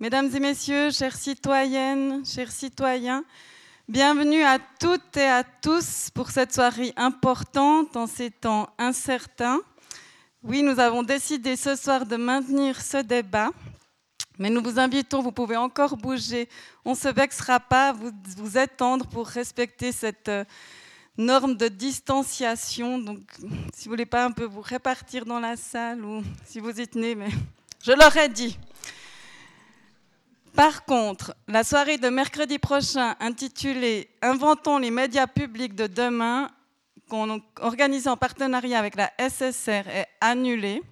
Mesdames et messieurs, chères citoyennes, chers citoyens, bienvenue à toutes et à tous pour cette soirée importante en ces temps incertains. Oui, nous avons décidé ce soir de maintenir ce débat, mais nous vous invitons, vous pouvez encore bouger, on ne se vexera pas, vous vous étendre pour respecter cette euh, norme de distanciation. Donc, si vous voulez pas un peu vous répartir dans la salle ou si vous y tenez, mais je l'aurais dit. Par contre, la soirée de mercredi prochain intitulée Inventons les médias publics de demain, qu'on organise en partenariat avec la SSR, est annulée.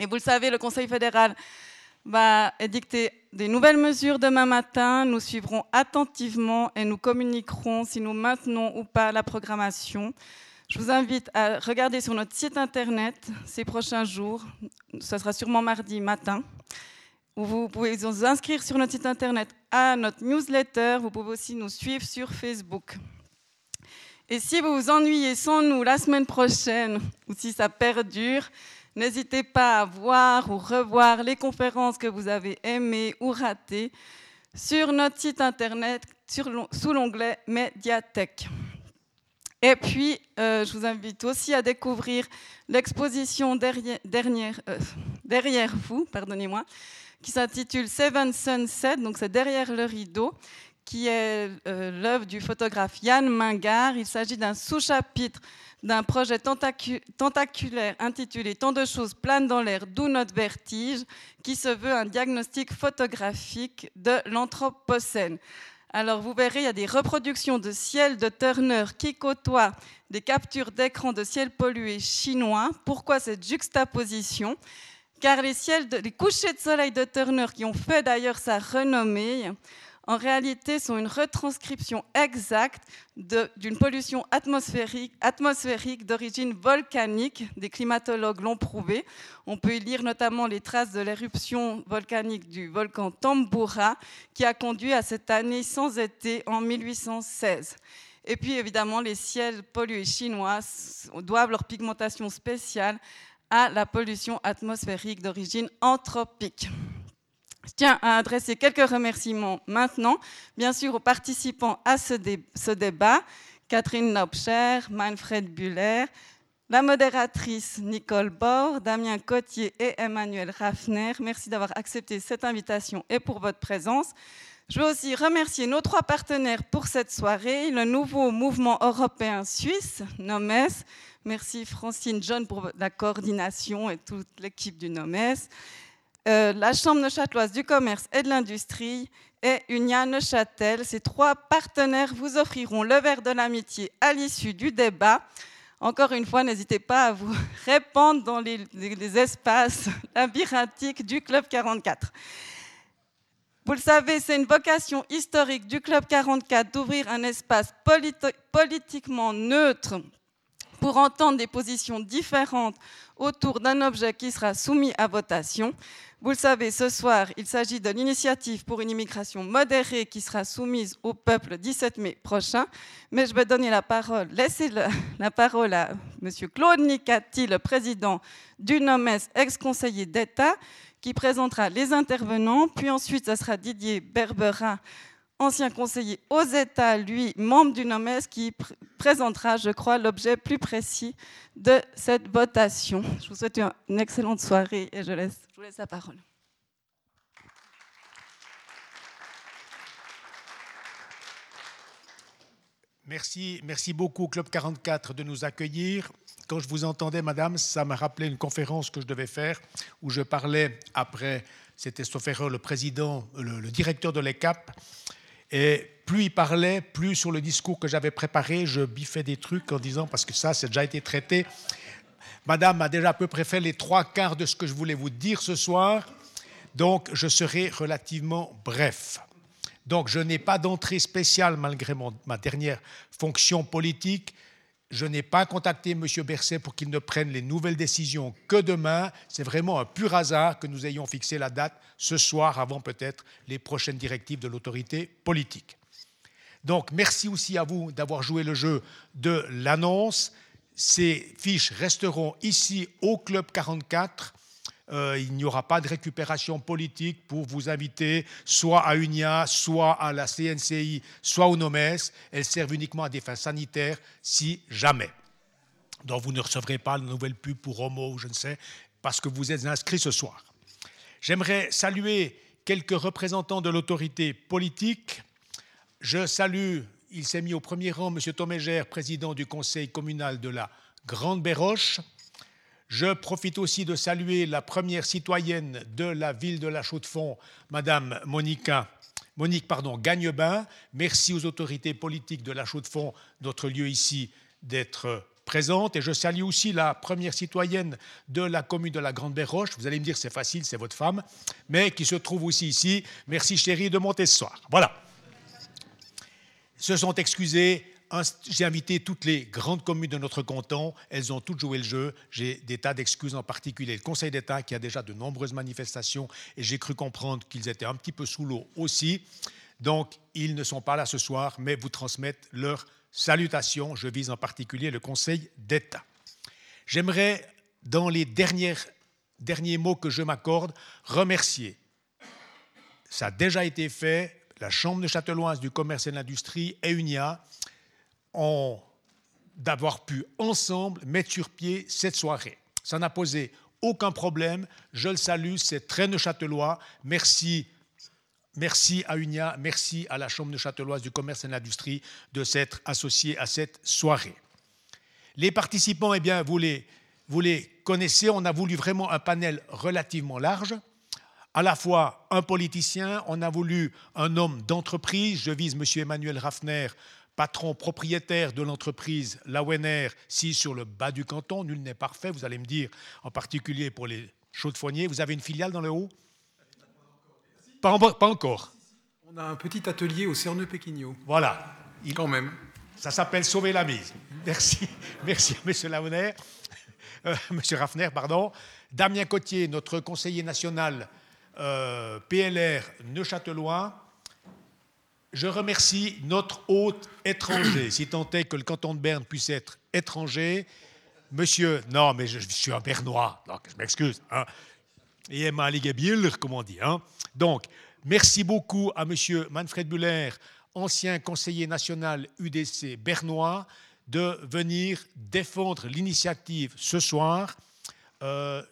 Et vous le savez, le Conseil fédéral va édicter des nouvelles mesures demain matin. Nous suivrons attentivement et nous communiquerons si nous maintenons ou pas la programmation. Je vous invite à regarder sur notre site internet ces prochains jours. Ce sera sûrement mardi matin. Vous pouvez vous inscrire sur notre site internet à notre newsletter. Vous pouvez aussi nous suivre sur Facebook. Et si vous vous ennuyez sans nous la semaine prochaine, ou si ça perdure, n'hésitez pas à voir ou revoir les conférences que vous avez aimées ou ratées sur notre site internet sous l'onglet Médiathèque. Et puis, euh, je vous invite aussi à découvrir l'exposition derrière, euh, derrière vous, pardonnez-moi, qui s'intitule Seven Sunset, donc c'est derrière le rideau, qui est euh, l'œuvre du photographe Yann Mingard. Il s'agit d'un sous-chapitre d'un projet tentaculaire intitulé Tant de choses planent dans l'air, d'où notre vertige, qui se veut un diagnostic photographique de l'Anthropocène. Alors vous verrez, il y a des reproductions de ciel de Turner qui côtoient des captures d'écran de ciel pollué chinois. Pourquoi cette juxtaposition? Car les, ciels les couchers de soleil de Turner, qui ont fait d'ailleurs sa renommée, en réalité sont une retranscription exacte d'une pollution atmosphérique, atmosphérique d'origine volcanique. Des climatologues l'ont prouvé. On peut y lire notamment les traces de l'éruption volcanique du volcan Tambura, qui a conduit à cette année sans été en 1816. Et puis évidemment, les ciels pollués chinois doivent leur pigmentation spéciale à la pollution atmosphérique d'origine anthropique. Je tiens à adresser quelques remerciements maintenant, bien sûr aux participants à ce, débat, Catherine Nopcher, Manfred Buller, la modératrice Nicole Bord, Damien Cotier et Emmanuel Raffner. Merci d'avoir accepté cette invitation et pour votre présence. Je veux aussi remercier nos trois partenaires pour cette soirée, le nouveau mouvement européen suisse, NOMES, Merci Francine John pour la coordination et toute l'équipe du NOMES. Euh, la Chambre neuchâteloise du commerce et de l'industrie et Unia Neuchâtel. Ces trois partenaires vous offriront le verre de l'amitié à l'issue du débat. Encore une fois, n'hésitez pas à vous répandre dans les, espaces labyrinthiques du Club 44. Vous le savez, c'est une vocation historique du Club 44 d'ouvrir un espace politiquement neutre pour entendre des positions différentes autour d'un objet qui sera soumis à votation. Vous le savez, ce soir, il s'agit de l'initiative pour une immigration modérée qui sera soumise au peuple le 17 mai prochain. Mais je vais donner la parole, laisser la parole à M. Claude Nicati, le président du NOMES, ex-conseiller d'État, qui présentera les intervenants. Puis ensuite, ce sera Didier Berbera, ancien conseiller aux États, lui, membre du NOMES, qui présentera, je crois, l'objet plus précis de cette votation. Je vous souhaite une excellente soirée et je, vous laisse la parole. Merci, merci beaucoup, Club 44, de nous accueillir. Quand je vous entendais, madame, ça m'a rappelé une conférence que je devais faire où je parlais après, c'était sauf le président, le directeur de l'ECAP, et plus il parlait, plus sur le discours que j'avais préparé, je biffais des trucs en disant, parce que ça, c'est déjà été traité. Madame a déjà à peu près fait les trois quarts de ce que je voulais vous dire ce soir, donc je serai relativement bref. Donc je n'ai pas d'entrée spéciale malgré ma dernière fonction politique. Je n'ai pas contacté M. Berset pour qu'il ne prenne les nouvelles décisions que demain. C'est vraiment un pur hasard que nous ayons fixé la date ce soir avant peut-être les prochaines directives de l'autorité politique. Donc merci aussi à vous d'avoir joué le jeu de l'annonce. Ces fiches resteront ici au Club 44 euh, il n'y aura pas de récupération politique pour vous inviter soit à UNIA, soit à la CNCI, soit au NOMES. Elles servent uniquement à des fins sanitaires, si jamais. Donc vous ne recevrez pas de nouvelle pub pour Homo ou je ne sais, parce que vous êtes inscrits ce soir. J'aimerais saluer quelques représentants de l'autorité politique. Je salue, il s'est mis au premier rang, M. Tomégère, président du conseil communal de la Grande Béroche. Je profite aussi de saluer la première citoyenne de la ville de la Chaux-de-Fonds, Madame Monica, Monique pardon, Gagnebin. Merci aux autorités politiques de la Chaux-de-Fonds, notre lieu ici, d'être présente. Et je salue aussi la première citoyenne de la commune de la Grande Béroche. Vous allez me dire, c'est facile, c'est votre femme, mais qui se trouve aussi ici. Merci chérie de monter ce soir. Voilà. Se sont excusés j'ai invité toutes les grandes communes de notre canton. Elles ont toutes joué le jeu. J'ai des tas d'excuses, en particulier le Conseil d'État qui a déjà de nombreuses manifestations et j'ai cru comprendre qu'ils étaient un petit peu sous l'eau aussi. Donc, ils ne sont pas là ce soir, mais vous transmettent leurs salutations. Je vise en particulier le Conseil d'État. J'aimerais, dans les dernières, derniers mots que je m'accorde, remercier. Ça a déjà été fait, la Chambre de Châteloise du commerce et de l'industrie et UNIA d'avoir pu ensemble mettre sur pied cette soirée. Ça n'a posé aucun problème. Je le salue, c'est très neuchâtelois. Merci, merci à UNIA, merci à la Chambre de Châteloise du commerce et de l'industrie de s'être associés à cette soirée. Les participants, eh bien, vous les, vous les connaissez, on a voulu vraiment un panel relativement large à la fois un politicien, on a voulu un homme d'entreprise, je vise M. Emmanuel Raffner, patron propriétaire de l'entreprise Lawener, si sur le bas du canton, nul n'est parfait, vous allez me dire, en particulier pour les chauds de vous avez une filiale dans le haut? Pas, pas, encore. On a un petit atelier au Cerneux Péquignot. Voilà. Il, Quand même. Ça s'appelle Sauver la mise. Merci, merci M. Lawener, euh, M. Raffner, pardon. Damien Cotier, notre conseiller national euh, PLR Neuchâtelois, je remercie notre hôte étranger, si tant est que le canton de Berne puisse être étranger. Monsieur, non, mais je, suis un Bernois, donc je m'excuse. Hein. Et comme on dit. Hein. Donc, merci beaucoup à monsieur Manfred Buller, ancien conseiller national UDC bernois, de venir défendre l'initiative ce soir. Euh,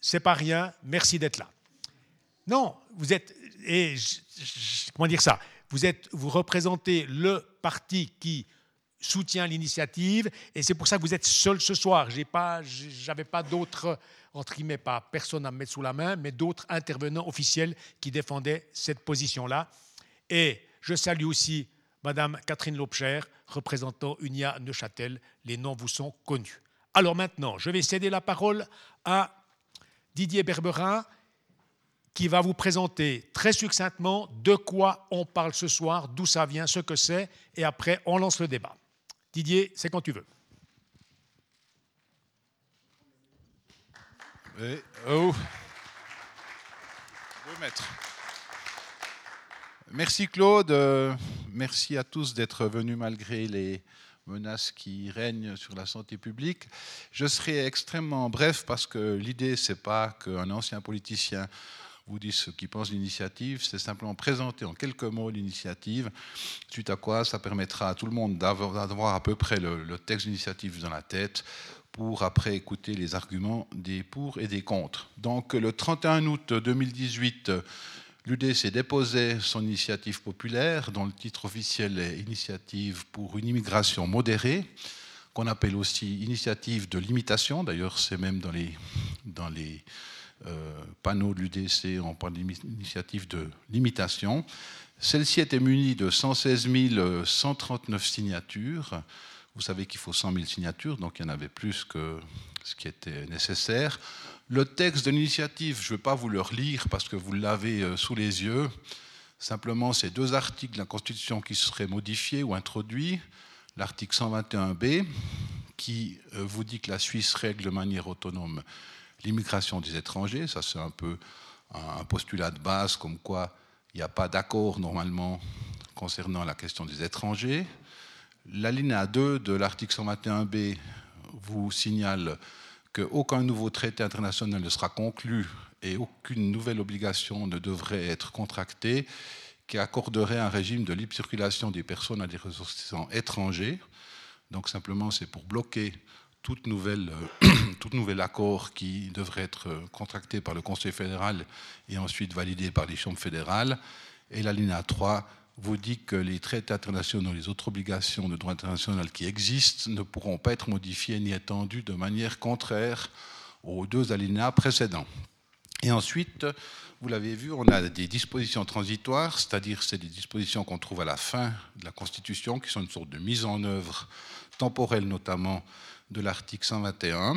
c'est pas rien, merci d'être là. Non, vous êtes. Et comment dire ça? Vous, êtes, vous représentez le parti qui soutient l'initiative et c'est pour ça que vous êtes seul ce soir. N'avais pas, pas d'autres, entre guillemets, pas personne à me mettre sous la main, mais d'autres intervenants officiels qui défendaient cette position-là. Et je salue aussi Madame Catherine Lopcher, représentant UNIA Neuchâtel. Les noms vous sont connus. Alors maintenant, je vais céder la parole à Didier Berberin, qui va vous présenter très succinctement de quoi on parle ce soir, d'où ça vient, ce que c'est, et après on lance le débat. Didier, c'est quand tu veux. Oh. Merci Claude, merci à tous d'être venus malgré les menaces qui règnent sur la santé publique. Je serai extrêmement bref parce que l'idée, c'est pas qu'un ancien politicien vous dit ce qu'il pense de l'initiative, c'est simplement présenter en quelques mots l'initiative, suite à quoi ça permettra à tout le monde d'avoir à peu près le, texte d'initiative dans la tête pour après écouter les arguments des pour et des contre. Donc le 31 août 2018, l'UDC déposait son initiative populaire, dont le titre officiel est Initiative pour une immigration modérée, qu'on appelle aussi Initiative de limitation, d'ailleurs c'est même dans les, dans les euh, panneau de l'UDC, on parle d'initiative de limitation. Celle-ci était munie de 116 139 signatures. Vous savez qu'il faut 100 000 signatures, donc il y en avait plus que ce qui était nécessaire. Le texte de l'initiative, je ne vais pas vous le relire parce que vous l'avez euh, sous les yeux. Simplement, c'est deux articles de la Constitution qui seraient modifiés ou introduits. L'article 121b, qui euh, vous dit que la Suisse règle de manière autonome l'immigration des étrangers. Ça, c'est un peu un postulat de base, comme quoi il n'y a pas d'accord normalement concernant la question des étrangers. La ligne A2 de l'article 121b vous signale qu'aucun nouveau traité international ne sera conclu et aucune nouvelle obligation ne devrait être contractée qui accorderait un régime de libre circulation des personnes à des ressortissants étrangers. Donc simplement, c'est pour bloquer toute nouvelle, euh, tout nouvel accord qui devrait être contracté par le Conseil fédéral et ensuite validé par les chambres fédérales. Et la ligne 3 vous dit que les traités internationaux, les autres obligations de droit international qui existent ne pourront pas être modifiées ni étendues de manière contraire aux deux alinéas précédents. Et ensuite, vous l'avez vu, on a des dispositions transitoires, c'est-à-dire c'est des dispositions qu'on trouve à la fin de la Constitution, qui sont une sorte de mise en œuvre temporelle notamment de l'article 121.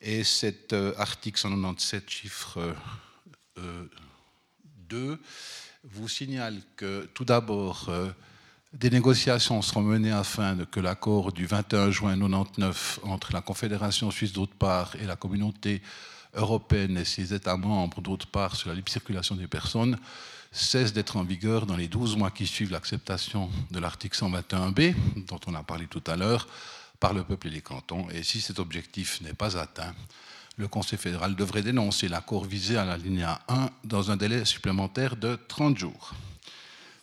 Et cet euh, article 197, chiffre 2, euh, vous signale que tout d'abord, euh, des négociations seront menées afin que l'accord du 21 juin 1999 entre la Confédération suisse d'autre part et la communauté européenne et ses États membres d'autre part sur la libre circulation des personnes cesse d'être en vigueur dans les 12 mois qui suivent l'acceptation de l'article 121b, dont on a parlé tout à l'heure, par le peuple et les cantons. Et si cet objectif n'est pas atteint, le Conseil fédéral devrait dénoncer l'accord visé à la ligne 1 dans un délai supplémentaire de 30 jours.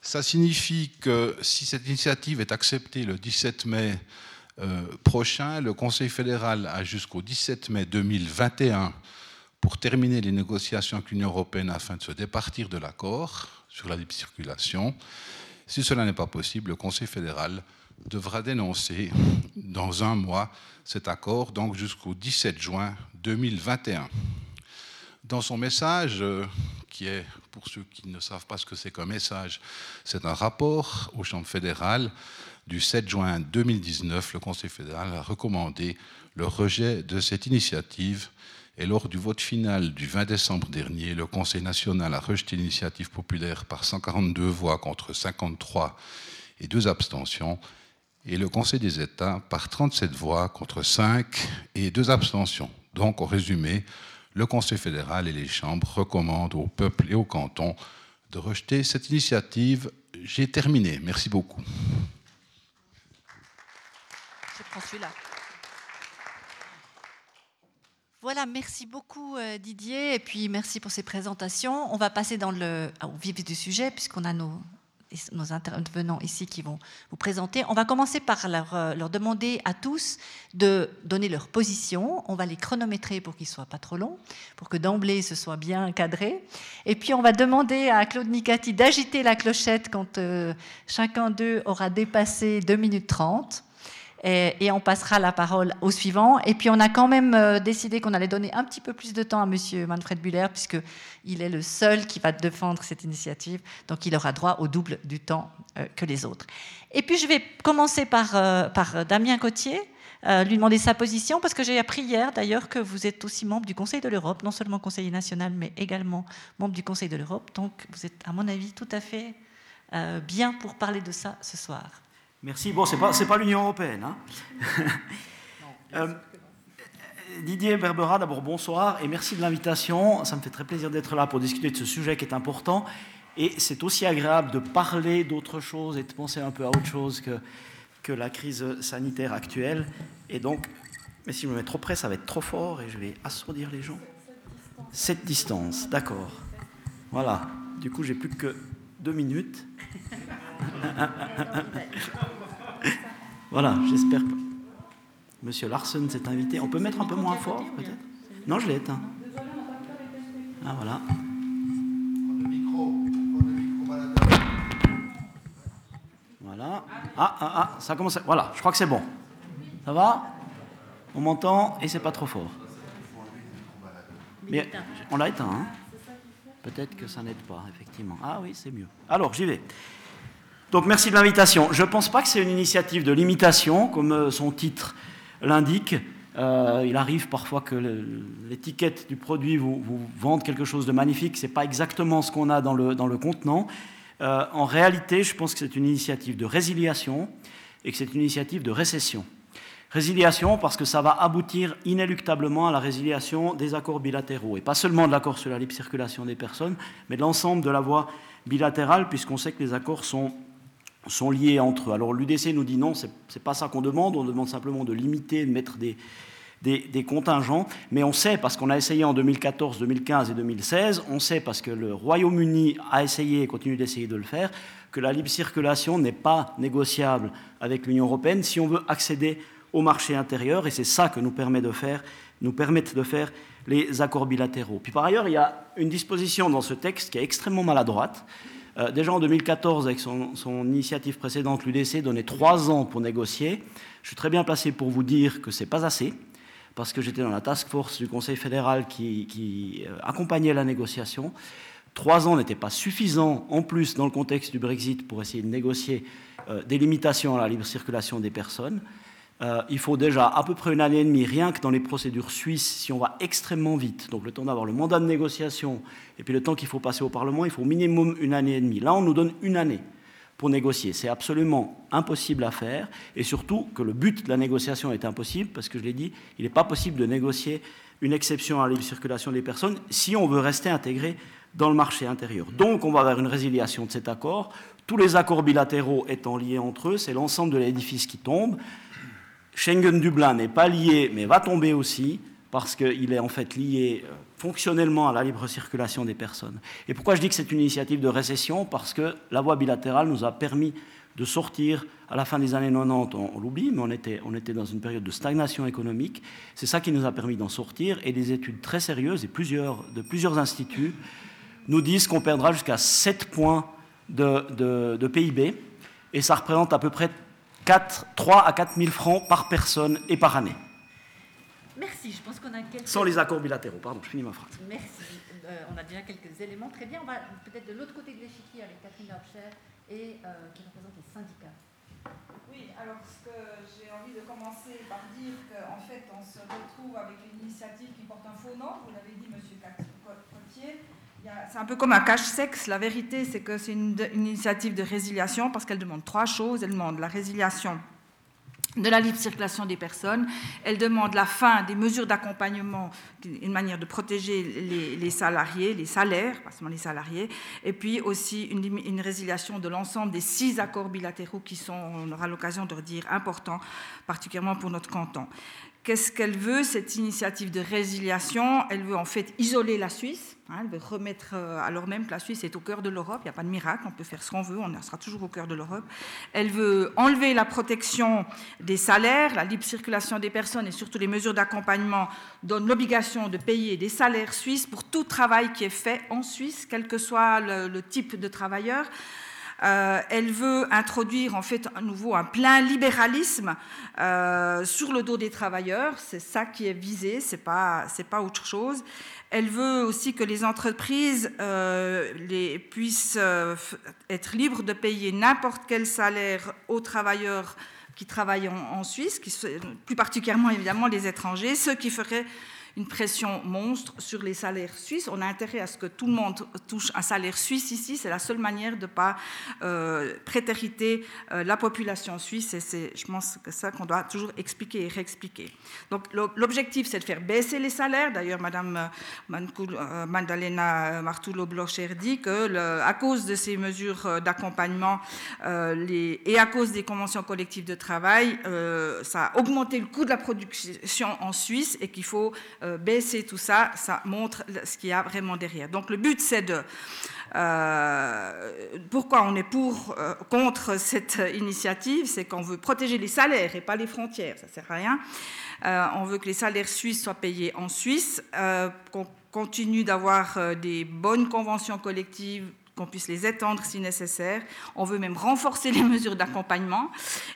Ça signifie que si cette initiative est acceptée le 17 mai euh, prochain, le Conseil fédéral a jusqu'au 17 mai 2021 pour terminer les négociations avec l'Union européenne afin de se départir de l'accord sur la libre circulation. Si cela n'est pas possible, le Conseil fédéral devra dénoncer dans un mois cet accord, donc jusqu'au 17 juin 2021. Dans son message, euh, qui est, pour ceux qui ne savent pas ce que c'est qu'un message, c'est un rapport aux chambres fédérales du 7 juin 2019, le Conseil fédéral a recommandé le rejet de cette initiative et lors du vote final du 20 décembre dernier, le Conseil national a rejeté l'initiative populaire par 142 voix contre 53 et deux abstentions et le Conseil des États par 37 voix contre 5 et deux abstentions. Donc, en résumé, le Conseil fédéral et les chambres recommandent au peuple et au canton de rejeter cette initiative. J'ai terminé. Merci beaucoup. Je prends celui-là. Voilà, merci beaucoup euh, Didier, et puis merci pour ces présentations. On va passer dans le, au vif du sujet, puisqu'on a nos, nos intervenants ici qui vont vous présenter. On va commencer par leur, euh, leur, demander à tous de donner leur position. On va les chronométrer pour qu'ils ne soient pas trop longs, pour que d'emblée ce soit bien cadré. Et puis on va demander à Claude Nicati d'agiter la clochette quand euh, chacun d'eux aura dépassé 2 minutes 30 et, on passera la parole au suivant. Et puis on a quand même euh, décidé qu'on allait donner un petit peu plus de temps à Monsieur Manfred Buller, puisqu'il est le seul qui va défendre cette initiative, donc il aura droit au double du temps euh, que les autres. Et puis je vais commencer par, euh, Damien Cotier. lui demander sa position, parce que j'ai appris hier d'ailleurs que vous êtes aussi membre du Conseil de l'Europe, non seulement conseiller national, mais également membre du Conseil de l'Europe. Donc vous êtes, à mon avis, tout à fait bien pour parler de ça ce soir. Merci. Bon, ce n'est pas, pas l'Union européenne. Hein. Euh, Didier Berbera, d'abord bonsoir et merci de l'invitation. Ça me fait très plaisir d'être là pour discuter de ce sujet qui est important. Et c'est aussi agréable de parler d'autre chose et de penser un peu à autre chose que, que la crise sanitaire actuelle. Et donc, mais si je me mets trop près, ça va être trop fort et je vais assourdir les gens. Cette distance, d'accord. Voilà. Du coup, j'ai plus que deux minutes. Voilà, j'espère Monsieur Larsen s'est invité. On peut mettre un peu moins fort, peut-être? Non, je l'ai éteint. Ah, voilà. Voilà. Ah, ah, ah, ça commence. Voilà, je crois que c'est bon. Ça va? On m'entend et c'est pas trop fort. Mais on l'a éteint, hein? Peut-être que ça n'aide pas, effectivement. Ah oui, c'est mieux. Alors, j'y vais. Donc merci de l'invitation. Je ne pense pas que c'est une initiative de limitation, comme euh, son titre l'indique. Euh, il arrive parfois que l'étiquette du produit vous, vende quelque chose de magnifique, ce n'est pas exactement ce qu'on a dans le, dans le contenant. Euh, en réalité, je pense que c'est une initiative de résiliation et que c'est une initiative de récession. Résiliation parce que ça va aboutir inéluctablement à la résiliation des accords bilatéraux, et pas seulement de l'accord sur la libre circulation des personnes, mais de l'ensemble de la voie bilatérale, puisqu'on sait que les accords sont sont liés entre eux. Alors l'UDC nous dit non, ce n'est pas ça qu'on demande, on demande simplement de limiter, de mettre des, des, contingents, mais on sait, parce qu'on a essayé en 2014, 2015 et 2016, on sait, parce que le Royaume-Uni a essayé et continue d'essayer de le faire, que la libre circulation n'est pas négociable avec l'Union européenne si on veut accéder au marché intérieur, et c'est ça que nous, permet de faire, nous permettent de faire les accords bilatéraux. Puis par ailleurs, il y a une disposition dans ce texte qui est extrêmement maladroite. Euh, déjà en 2014, avec son, initiative précédente, l'UDC donnait trois ans pour négocier. Je suis très bien placé pour vous dire que ce n'est pas assez parce que j'étais dans la task force du Conseil fédéral qui, euh, accompagnait la négociation. Trois ans n'étaient pas suffisants, en plus, dans le contexte du Brexit, pour essayer de négocier euh, des limitations à la libre circulation des personnes. Euh, il faut déjà à peu près une année et demie, rien que dans les procédures suisses, si on va extrêmement vite, donc le temps d'avoir le mandat de négociation et puis le temps qu'il faut passer au Parlement, il faut au minimum une année et demie. Là, on nous donne une année pour négocier. C'est absolument impossible à faire, et surtout que le but de la négociation est impossible, parce que je l'ai dit, il n'est pas possible de négocier une exception à la libre circulation des personnes si on veut rester intégré dans le marché intérieur. Donc on va vers une résiliation de cet accord. Tous les accords bilatéraux étant liés entre eux, c'est l'ensemble de l'édifice qui tombe. Schengen-Dublin n'est pas lié, mais va tomber aussi, parce qu'il est en fait lié euh, fonctionnellement à la libre circulation des personnes. Et pourquoi je dis que c'est une initiative de récession? Parce que la voie bilatérale nous a permis de sortir à la fin des années 90, on, l'oublie, mais on était, dans une période de stagnation économique. C'est ça qui nous a permis d'en sortir. Et des études très sérieuses et de plusieurs instituts nous disent qu'on perdra jusqu'à 7 points de, PIB. Et ça représente à peu près 4, 3 à 4 000 francs par personne et par année. Merci, je pense qu'on a quelques... Sans les accords bilatéraux, pardon, je finis ma phrase. Merci, euh, on a déjà quelques éléments. Très bien, on va peut-être de l'autre côté de l'échiquier avec Catherine Laubcher et euh, qui représente les syndicats. Oui, alors ce que j'ai envie de commencer par dire qu'en fait on se retrouve avec une initiative qui porte un faux nom, vous l'avez dit Monsieur Cotier, c'est un peu comme un cache-sexe. La vérité, c'est que c'est une, une, initiative de résiliation parce qu'elle demande trois choses. Elle demande la résiliation de la libre circulation des personnes. Elle demande la fin des mesures d'accompagnement, une manière de protéger les, salariés, les salaires, pas seulement les salariés, et puis aussi une, résiliation de l'ensemble des six accords bilatéraux qui sont, on aura l'occasion de redire, importants, particulièrement pour notre canton. Qu'est-ce qu'elle veut, cette initiative de résiliation? Elle veut en fait isoler la Suisse. Hein, elle veut remettre, euh, alors même que la Suisse est au cœur de l'Europe, il n'y a pas de miracle, on peut faire ce qu'on veut, on sera toujours au cœur de l'Europe. Elle veut enlever la protection des salaires, la libre circulation des personnes et surtout les mesures d'accompagnement donnent l'obligation de payer des salaires suisses pour tout travail qui est fait en Suisse, quel que soit le type de travailleur. Euh, elle veut introduire en fait à nouveau un plein libéralisme euh, sur le dos des travailleurs. C'est ça qui est visé, c'est pas pas autre chose. Elle veut aussi que les entreprises euh, puissent être libres de payer n'importe quel salaire aux travailleurs qui travaillent en, en Suisse, qui, plus particulièrement évidemment les étrangers, ce qui ferait une pression monstre sur les salaires suisses. On a intérêt à ce que tout le monde touche un salaire suisse ici. C'est la seule manière de ne pas euh, prétériter euh, la population suisse. Et c'est, je pense que ça qu'on doit toujours expliquer et réexpliquer. Donc l'objectif, c'est de faire baisser les salaires. D'ailleurs, Madame euh, euh, Magdalena Martullo-Blocher dit que, à cause de ces mesures d'accompagnement et à cause des conventions collectives de travail, ça a augmenté le coût de la production en Suisse et qu'il faut euh, baisser tout ça, ça montre ce qu'il y a vraiment derrière. Donc le but, c'est de... Euh, pourquoi on est euh, contre cette initiative C'est qu'on veut protéger les salaires et pas les frontières, ça sert à rien. on veut que les salaires suisses soient payés en Suisse, qu'on continue d'avoir des bonnes conventions collectives qu'on puisse les étendre si nécessaire. On veut même renforcer les mesures d'accompagnement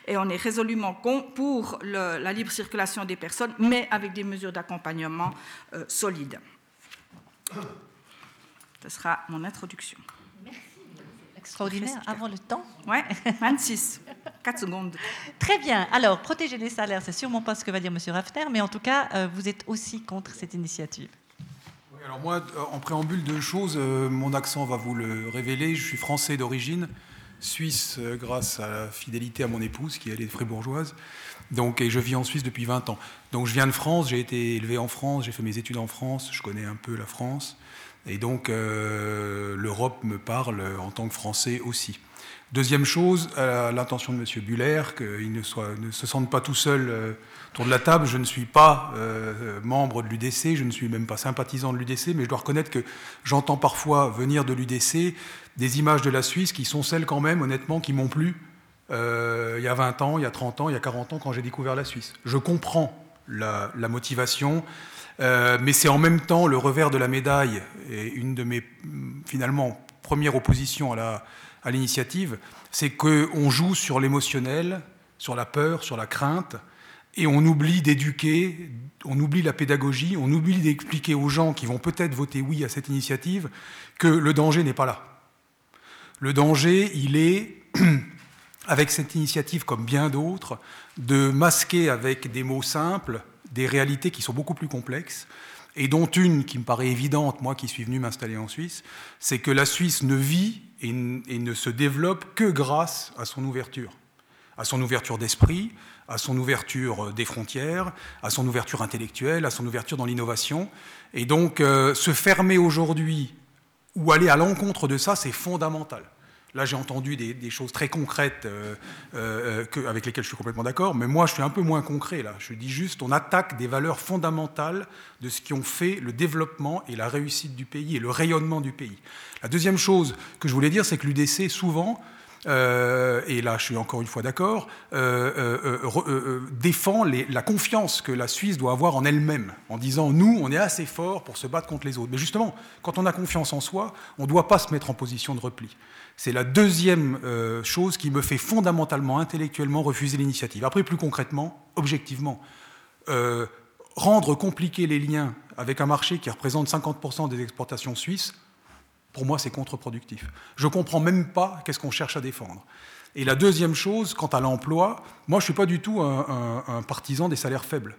et on est résolument pour la libre circulation des personnes, mais avec des mesures d'accompagnement euh, solides. Ce sera mon introduction. Merci. Extraordinaire. Avant le temps Oui, 26. 4 secondes. Très bien. Alors, protéger les salaires, c'est sûrement pas ce que va dire M. Rafter, mais en tout cas, euh, vous êtes aussi contre cette initiative alors moi, euh, en préambule, deux choses. Euh, mon accent va vous le révéler. Je suis français d'origine, suisse euh, grâce à la fidélité à mon épouse, qui elle est fribourgeoise. Donc, et je vis en Suisse depuis 20 ans. Donc je viens de France, j'ai été élevé en France, j'ai fait mes études en France, je connais un peu la France. Et donc l'Europe me parle en tant que Français aussi. Deuxième chose, à l'intention de M. Buller, qu'il ne, ne, se sente pas tout seul autour de la table. Je ne suis pas membre de l'UDC, je ne suis même pas sympathisant de l'UDC, mais je dois reconnaître que j'entends parfois venir de l'UDC des images de la Suisse qui sont celles quand même, honnêtement, qui m'ont plu euh, il y a 20 ans, il y a 30 ans, il y a 40 ans quand j'ai découvert la Suisse. Je comprends la, motivation, euh, mais c'est en même temps le revers de la médaille et une de mes finalement premières oppositions à l'initiative, c'est qu'on joue sur l'émotionnel, sur la peur, sur la crainte, et on oublie d'éduquer, on oublie la pédagogie, on oublie d'expliquer aux gens qui vont peut-être voter oui à cette initiative que le danger n'est pas là. Le danger, il est avec cette initiative, comme bien d'autres, de masquer avec des mots simples des réalités qui sont beaucoup plus complexes, et dont une qui me paraît évidente, moi qui suis venu m'installer en Suisse, c'est que la Suisse ne vit et, ne se développe que grâce à son ouverture, à son ouverture d'esprit, à son ouverture des frontières, à son ouverture intellectuelle, à son ouverture dans l'innovation. Et donc, euh, se fermer aujourd'hui ou aller à l'encontre de ça, c'est fondamental. Là, j'ai entendu des, choses très concrètes euh, euh, avec lesquelles je suis complètement d'accord, mais moi, je suis un peu moins concret là. Je dis juste, on attaque des valeurs fondamentales de ce qui ont fait le développement et la réussite du pays et le rayonnement du pays. La deuxième chose que je voulais dire, c'est que l'UDC, souvent, euh, et là je suis encore une fois d'accord, défend la confiance que la Suisse doit avoir en elle-même, en disant nous, on est assez fort pour se battre contre les autres. Mais justement, quand on a confiance en soi, on ne doit pas se mettre en position de repli. C'est la deuxième euh, chose qui me fait fondamentalement, intellectuellement refuser l'initiative. Après, plus concrètement, objectivement, euh, rendre compliqués les liens avec un marché qui représente 50% des exportations suisses, pour moi, c'est contre-productif. Je ne comprends même pas qu'est-ce qu'on cherche à défendre. Et la deuxième chose, quant à l'emploi, moi, je ne suis pas du tout un partisan des salaires faibles.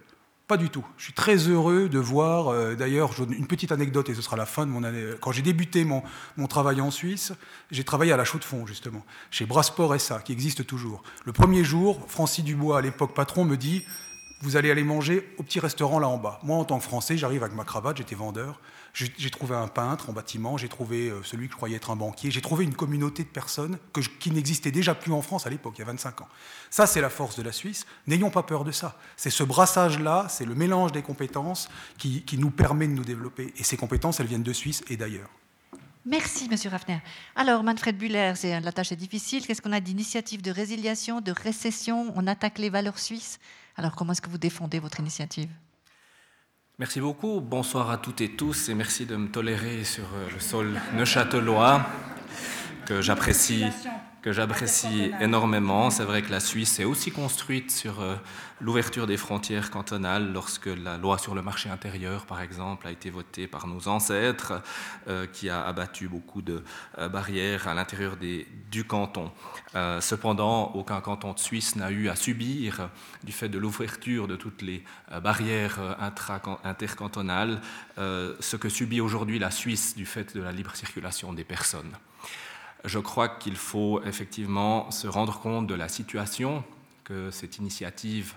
Pas du tout. Je suis très heureux de voir, euh, d'ailleurs, une petite anecdote, et ce sera la fin de mon année. Quand j'ai débuté mon, mon, travail en Suisse, j'ai travaillé à la chaux de fond, justement, chez Brasport SA, qui existe toujours. Le premier jour, Francis Dubois, à l'époque patron, me dit Vous allez aller manger au petit restaurant là en bas. Moi, en tant que Français, j'arrive avec ma cravate, j'étais vendeur. J'ai trouvé un peintre en bâtiment, j'ai trouvé euh, celui que je croyais être un banquier, j'ai trouvé une communauté de personnes qui n'existait déjà plus en France à l'époque, il y a 25 ans. Ça, c'est la force de la Suisse. N'ayons pas peur de ça. C'est ce brassage-là, c'est le mélange des compétences qui, nous permet de nous développer. Et ces compétences, elles viennent de Suisse et d'ailleurs. Merci, Monsieur Raffner. Alors, Manfred Buller, la tâche est difficile. Qu'est-ce qu'on a d'initiative de résiliation, de récession? On attaque les valeurs suisses. Alors, comment est-ce que vous défendez votre initiative? Merci beaucoup. Bonsoir à toutes et tous et merci de me tolérer sur euh, le sol neuchâtelois que j'apprécie que j'apprécie énormément. C'est vrai que la Suisse est aussi construite sur euh, l'ouverture des frontières cantonales lorsque la loi sur le marché intérieur, par exemple, a été votée par nos ancêtres, euh, qui a abattu beaucoup de euh, barrières à l'intérieur du canton. cependant, aucun canton de Suisse n'a eu à subir, du fait de l'ouverture de toutes les barrières intercantonales, ce que subit aujourd'hui la Suisse du fait de la libre circulation des personnes je crois qu'il faut effectivement se rendre compte de la situation, que cette initiative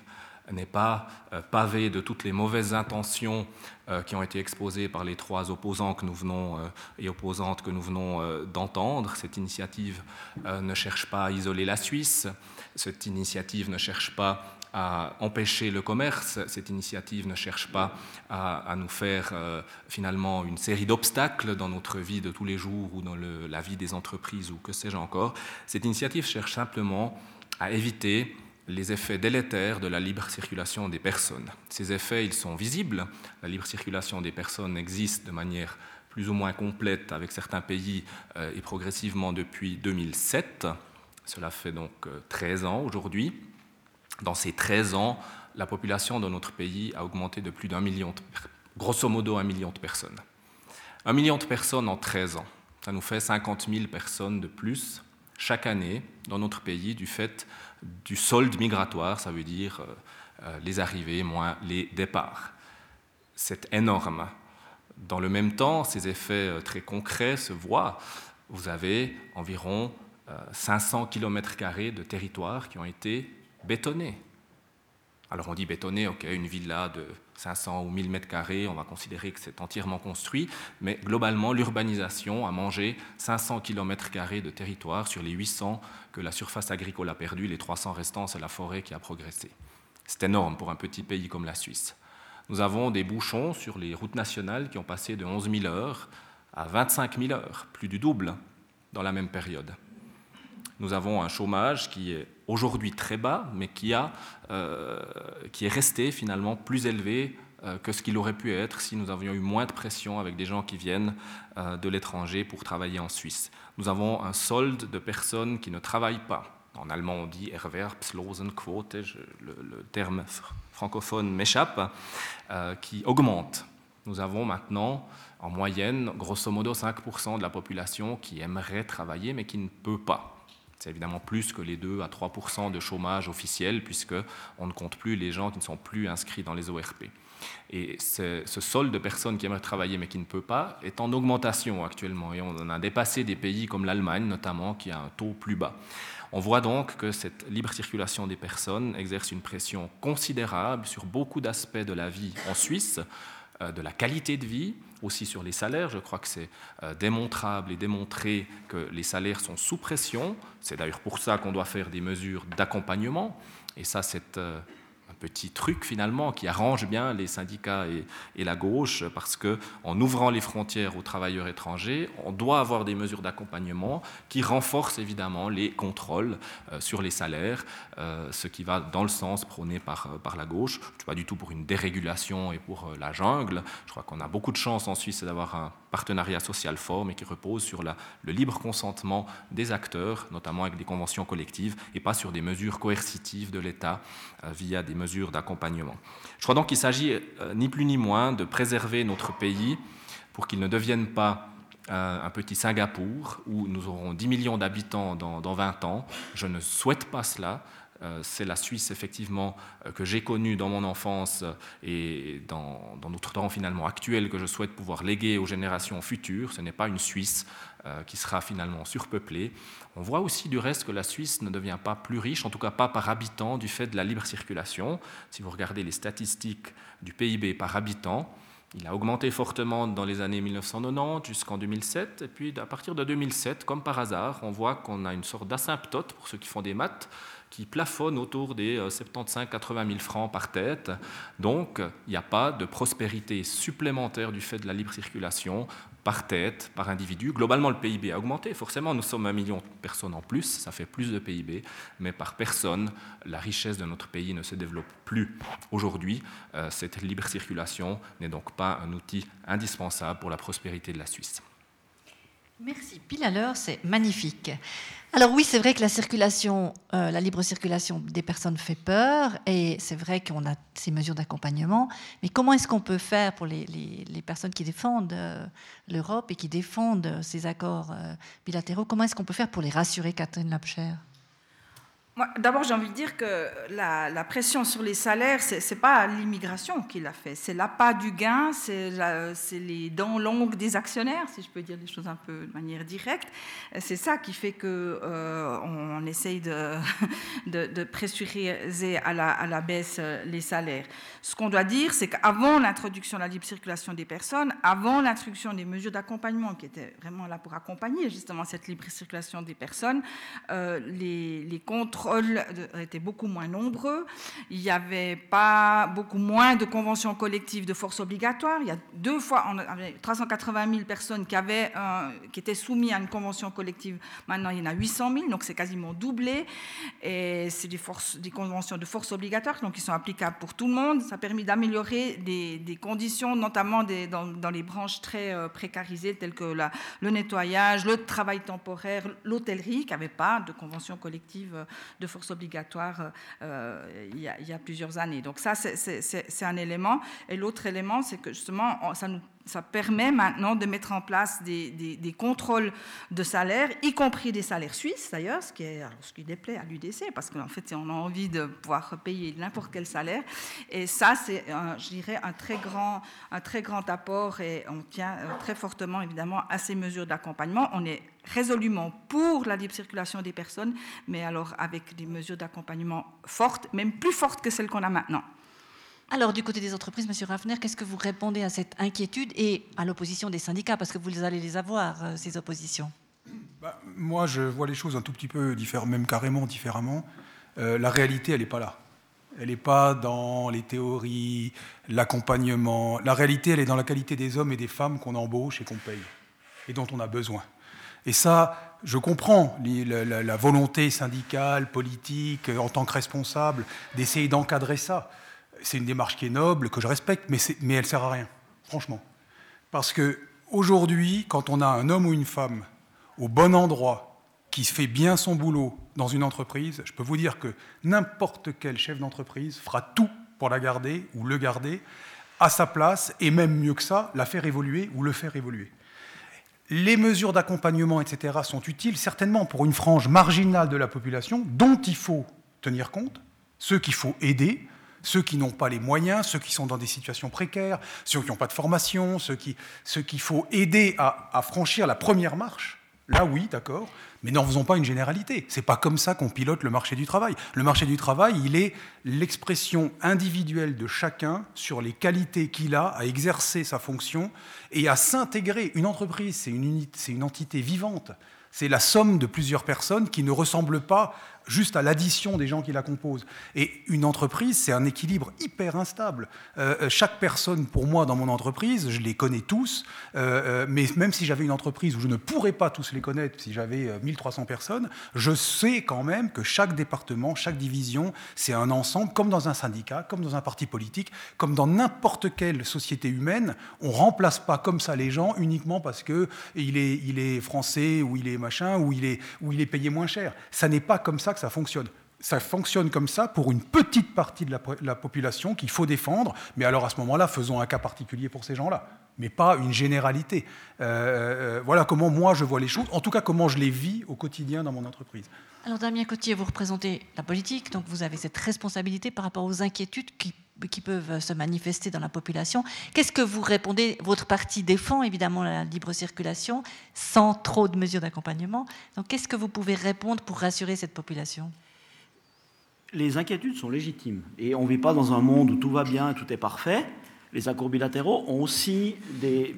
n'est pas euh, pavée de toutes les mauvaises intentions euh, qui ont été exposées par les trois opposants que nous venons euh, et opposantes que nous venons d'entendre. Cette initiative ne cherche pas à isoler la Suisse. Cette initiative ne cherche pas à empêcher le commerce. Cette initiative ne cherche pas à, nous faire euh, finalement une série d'obstacles dans notre vie de tous les jours ou dans la vie des entreprises ou que sais-je encore. Cette initiative cherche simplement à éviter les effets délétères de la libre circulation des personnes. Ces effets, ils sont visibles. La libre circulation des personnes existe de manière plus ou moins complète avec certains pays euh, et progressivement depuis 2007. Cela fait donc 13 euh, ans aujourd'hui. Dans ces 13 ans, la population de notre pays a augmenté de plus d'un million, grosso modo un million de personnes. Un million de personnes en 13 ans, ça nous fait 50 000 personnes de plus chaque année dans notre pays du fait du solde migratoire, ça veut dire euh, euh, les arrivées moins les départs. C'est énorme. Dans le même temps, ces effets euh, très concrets se voient. Vous avez environ 500 km de territoire qui ont été bétonné. Alors on dit bétonné, ok, une villa de 500 ou 1000 mètres carrés, on va considérer que c'est entièrement construit, mais globalement, l'urbanisation a mangé 500 km carrés de territoire sur les 800 que la surface agricole a perdu, les 300 restants, c'est la forêt qui a progressé. C'est énorme pour un petit pays comme la Suisse. Nous avons des bouchons sur les routes nationales qui ont passé de 11 000 heures à 25 000 heures, plus du double dans la même période. Nous avons un chômage qui est aujourd'hui très bas, mais qui, a, euh, qui est resté finalement plus élevé euh, que ce qu'il aurait pu être si nous avions eu moins de pression avec des gens qui viennent euh, de l'étranger pour travailler en Suisse. Nous avons un solde de personnes qui ne travaillent pas. En allemand, on dit Erwerbslosenquote, le, le terme francophone m'échappe, qui augmente. Nous avons maintenant, en moyenne, grosso modo 5% de la population qui aimerait travailler mais qui ne peut pas. C'est évidemment plus que les 2 à 3 de chômage officiel, puisqu'on ne compte plus les gens qui ne sont plus inscrits dans les ORP. Et ce, solde de personnes qui aimeraient travailler mais qui ne peut pas est en augmentation actuellement. Et on a dépassé des pays comme l'Allemagne, notamment, qui a un taux plus bas. On voit donc que cette libre circulation des personnes exerce une pression considérable sur beaucoup d'aspects de la vie en Suisse, euh, de la qualité de vie, aussi sur les salaires. Je crois que c'est euh, démontrable et démontré que les salaires sont sous pression. C'est d'ailleurs pour ça qu'on doit faire des mesures d'accompagnement. Et ça, c'est euh, petit truc finalement qui arrange bien les syndicats et, la gauche parce que en ouvrant les frontières aux travailleurs étrangers, on doit avoir des mesures d'accompagnement qui renforcent évidemment les contrôles euh, sur les salaires, euh, ce qui va dans le sens prôné par, euh, par la gauche. Je ne suis pas du tout pour une dérégulation et pour la jungle. Je crois qu'on a beaucoup de chance en Suisse d'avoir un partenariat social fort, mais qui repose sur la, le libre consentement des acteurs, notamment avec des conventions collectives, et pas sur des mesures coercitives de l'État via des mesures d'accompagnement. Je crois donc qu'il s'agit euh, ni plus ni moins de préserver notre pays pour qu'il ne devienne pas euh, un petit Singapour où nous aurons 10 millions d'habitants dans, 20 ans. Je ne souhaite pas cela. Euh, c'est la Suisse, effectivement, que j'ai connue dans mon enfance et dans, dans, notre temps finalement actuel que je souhaite pouvoir léguer aux générations futures. Ce n'est pas une Suisse qui sera finalement surpeuplée. On voit aussi du reste que la Suisse ne devient pas plus riche, en tout cas pas par habitant, du fait de la libre circulation. Si vous regardez les statistiques du PIB par habitant, il a augmenté fortement dans les années 1990 jusqu'en 2007. Et puis à partir de 2007, comme par hasard, on voit qu'on a une sorte d'asymptote, pour ceux qui font des maths, qui plafonne autour des 75-80 euh, 000 francs par tête. Donc, il n'y a pas de prospérité supplémentaire du fait de la libre circulation par tête, par individu. Globalement, le PIB a augmenté. Forcément, nous sommes un million de personnes en plus, ça fait plus de PIB, mais par personne, la richesse de notre pays ne se développe plus. Aujourd'hui, euh, cette libre circulation n'est donc pas un outil indispensable pour la prospérité de la Suisse. Merci. Pile à l'heure, c'est magnifique. Alors oui, c'est vrai que la circulation, euh, la libre circulation des personnes fait peur, et c'est vrai qu'on a ces mesures d'accompagnement. Mais comment est-ce qu'on peut faire pour les, personnes qui défendent euh, l'Europe et qui défendent ces accords euh, bilatéraux? Comment est-ce qu'on peut faire pour les rassurer, Catherine Lapcher D'abord, j'ai envie de dire que la, pression sur les salaires, ce n'est pas l'immigration qui l'a fait, c'est l'appât du gain, c'est les dents longues des actionnaires, si je peux dire les choses un peu de manière directe. C'est ça qui fait qu'on euh, essaye de, pressuriser à la, à la, baisse euh, les salaires. Ce qu'on doit dire, c'est qu'avant l'introduction de la libre circulation des personnes, avant l'introduction des mesures d'accompagnement qui étaient vraiment là pour accompagner justement cette libre circulation des personnes, euh, les, les étaient beaucoup moins nombreux. Il n'y avait pas beaucoup moins de conventions collectives de force obligatoire. Il y a deux fois, on avait 380 000 personnes qui, avaient, qui étaient soumises à une convention collective. Maintenant, il y en a 800 000, donc c'est quasiment doublé. Et c'est des, conventions de force obligatoire, donc qui sont applicables pour tout le monde. Ça a permis d'améliorer des, conditions, notamment dans, les branches très euh, précarisées, telles que le nettoyage, le travail temporaire, l'hôtellerie, qui n'avait pas de convention collective de force obligatoire euh, il, y a, plusieurs années. Donc ça, c'est un élément. Et l'autre élément, c'est que justement, ça nous ça permet maintenant de mettre en place des, contrôles de salaire, y compris des salaires suisses d'ailleurs, ce qui, déplaît à l'UDC, parce qu'en fait, on a envie de pouvoir payer n'importe quel salaire. Et ça, c'est, je dirais, un très, grand, un très grand apport et on tient euh, très fortement, évidemment, à ces mesures d'accompagnement. On est résolument pour la libre circulation des personnes, mais alors avec des mesures d'accompagnement fortes, même plus fortes que celles qu'on a maintenant. Alors, du côté des entreprises, M. Raffner, qu'est-ce que vous répondez à cette inquiétude et à l'opposition des syndicats? Parce que vous allez les avoir, euh, ces oppositions. Bah, moi, je vois les choses un tout petit peu différemment, même carrément différemment. Euh, la réalité, elle n'est pas là. Elle n'est pas dans les théories, l'accompagnement. La réalité, elle est dans la qualité des hommes et des femmes qu'on embauche et qu'on paye, et dont on a besoin. Et ça, je comprends la, la volonté syndicale, politique, en tant que responsable, d'essayer d'encadrer ça c'est une démarche qui est noble, que je respecte, mais, elle ne sert à rien, franchement. Parce que aujourd'hui, quand on a un homme ou une femme au bon endroit, qui fait bien son boulot dans une entreprise, je peux vous dire que n'importe quel chef d'entreprise fera tout pour la garder ou le garder à sa place, et même mieux que ça, la faire évoluer ou le faire évoluer. Les mesures d'accompagnement, etc., sont utiles certainement pour une frange marginale de la population dont il faut tenir compte, ceux qu'il faut aider, ceux qui n'ont pas les moyens, ceux qui sont dans des situations précaires, ceux qui n'ont pas de formation, ceux qu'il qui faut aider à, franchir la première marche. Là, oui, d'accord, mais n'en faisons pas une généralité. C'est pas comme ça qu'on pilote le marché du travail. Le marché du travail, il est l'expression individuelle de chacun sur les qualités qu'il a à exercer sa fonction et à s'intégrer. Une entreprise, c'est une, c'est une entité vivante. C'est la somme de plusieurs personnes qui ne ressemblent pas juste à l'addition des gens qui la composent. Et une entreprise, c'est un équilibre hyper instable. Euh, euh, chaque personne, pour moi, dans mon entreprise, je les connais tous, euh, mais même si j'avais une entreprise où je ne pourrais pas tous les connaître, si j'avais 1300 personnes, je sais quand même que chaque département, chaque division, c'est un ensemble, comme dans un syndicat, comme dans un parti politique, comme dans n'importe quelle société humaine. On remplace pas comme ça les gens uniquement parce que il est, il est français ou il est machin ou il est, ou il est payé moins cher. Ça n'est pas comme ça ça fonctionne. Ça fonctionne comme ça pour une petite partie de la, population qu'il faut défendre, mais alors à ce moment-là, faisons un cas particulier pour ces gens-là, mais pas une généralité. Euh, euh, voilà comment moi je vois les choses, en tout cas comment je les vis au quotidien dans mon entreprise. Alors Damien Cotier, vous représentez la politique, donc vous avez cette responsabilité par rapport aux inquiétudes qui qui peuvent se manifester dans la population. Qu'est-ce que vous répondez Votre parti défend évidemment la libre circulation sans trop de mesures d'accompagnement. Donc qu'est-ce que vous pouvez répondre pour rassurer cette population? Les inquiétudes sont légitimes. Et on ne vit pas dans un monde où tout va bien tout est parfait. Les accords bilatéraux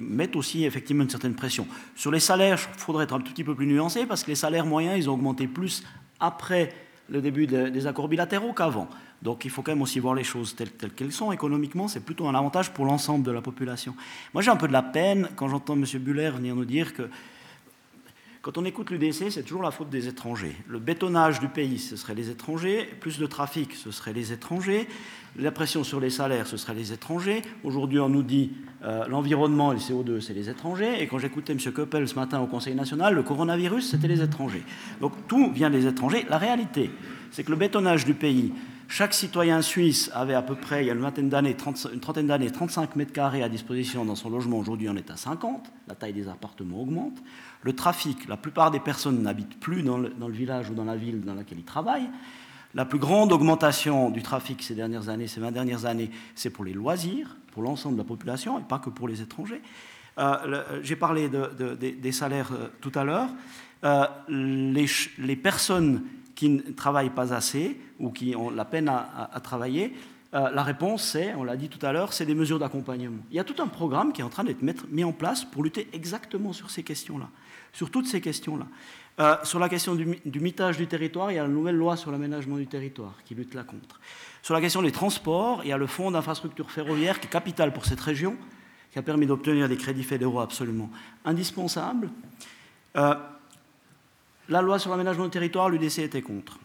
mettent aussi effectivement une certaine pression. Sur les salaires, il faudrait être un tout petit peu plus nuancé parce que les salaires moyens, ils ont augmenté plus après le début des accords bilatéraux qu'avant. Donc il faut quand même aussi voir les choses telles, qu'elles sont. Économiquement, c'est plutôt un avantage pour l'ensemble de la population. Moi, j'ai un peu de la peine quand j'entends M. Buller venir nous dire que quand on écoute l'UDC, c'est toujours la faute des étrangers. Le bétonnage du pays, ce serait les étrangers. Plus de trafic, ce serait les étrangers. La pression sur les salaires, ce serait les étrangers. Aujourd'hui, on nous dit euh, l'environnement et le CO2, c'est les étrangers. Et quand j'écoutais M. Koppel ce matin au Conseil national, le coronavirus, c'était les étrangers. Donc tout vient des étrangers. La réalité, c'est que le bétonnage du pays, chaque citoyen suisse avait à peu près, il y a une trentaine d'années, 35 mètres carrés à disposition dans son logement. Aujourd'hui, on est à 50. La taille des appartements augmente. Le trafic, la plupart des personnes n'habitent plus dans le, village ou dans la ville dans laquelle ils travaillent. La plus grande augmentation du trafic ces dernières années, ces 20 dernières années, c'est pour les loisirs, pour l'ensemble de la population et pas que pour les étrangers. Euh, j'ai parlé des salaires euh, tout à l'heure. Euh, les, personnes qui ne travaillent pas assez ou qui ont la peine à, travailler, euh, la réponse, c'est, on l'a dit tout à l'heure, c'est des mesures d'accompagnement. Il y a tout un programme qui est en train d'être mis en place pour lutter exactement sur ces questions-là, sur toutes ces questions-là. Euh, sur la question du, mitage du territoire, il y a la nouvelle loi sur l'aménagement du territoire qui lutte là contre. Sur la question des transports, il y a le fonds d'infrastructure ferroviaire qui est capital pour cette région, qui a permis d'obtenir des crédits fédéraux absolument indispensables. Euh, la loi sur l'aménagement du territoire, l'UDC était contre.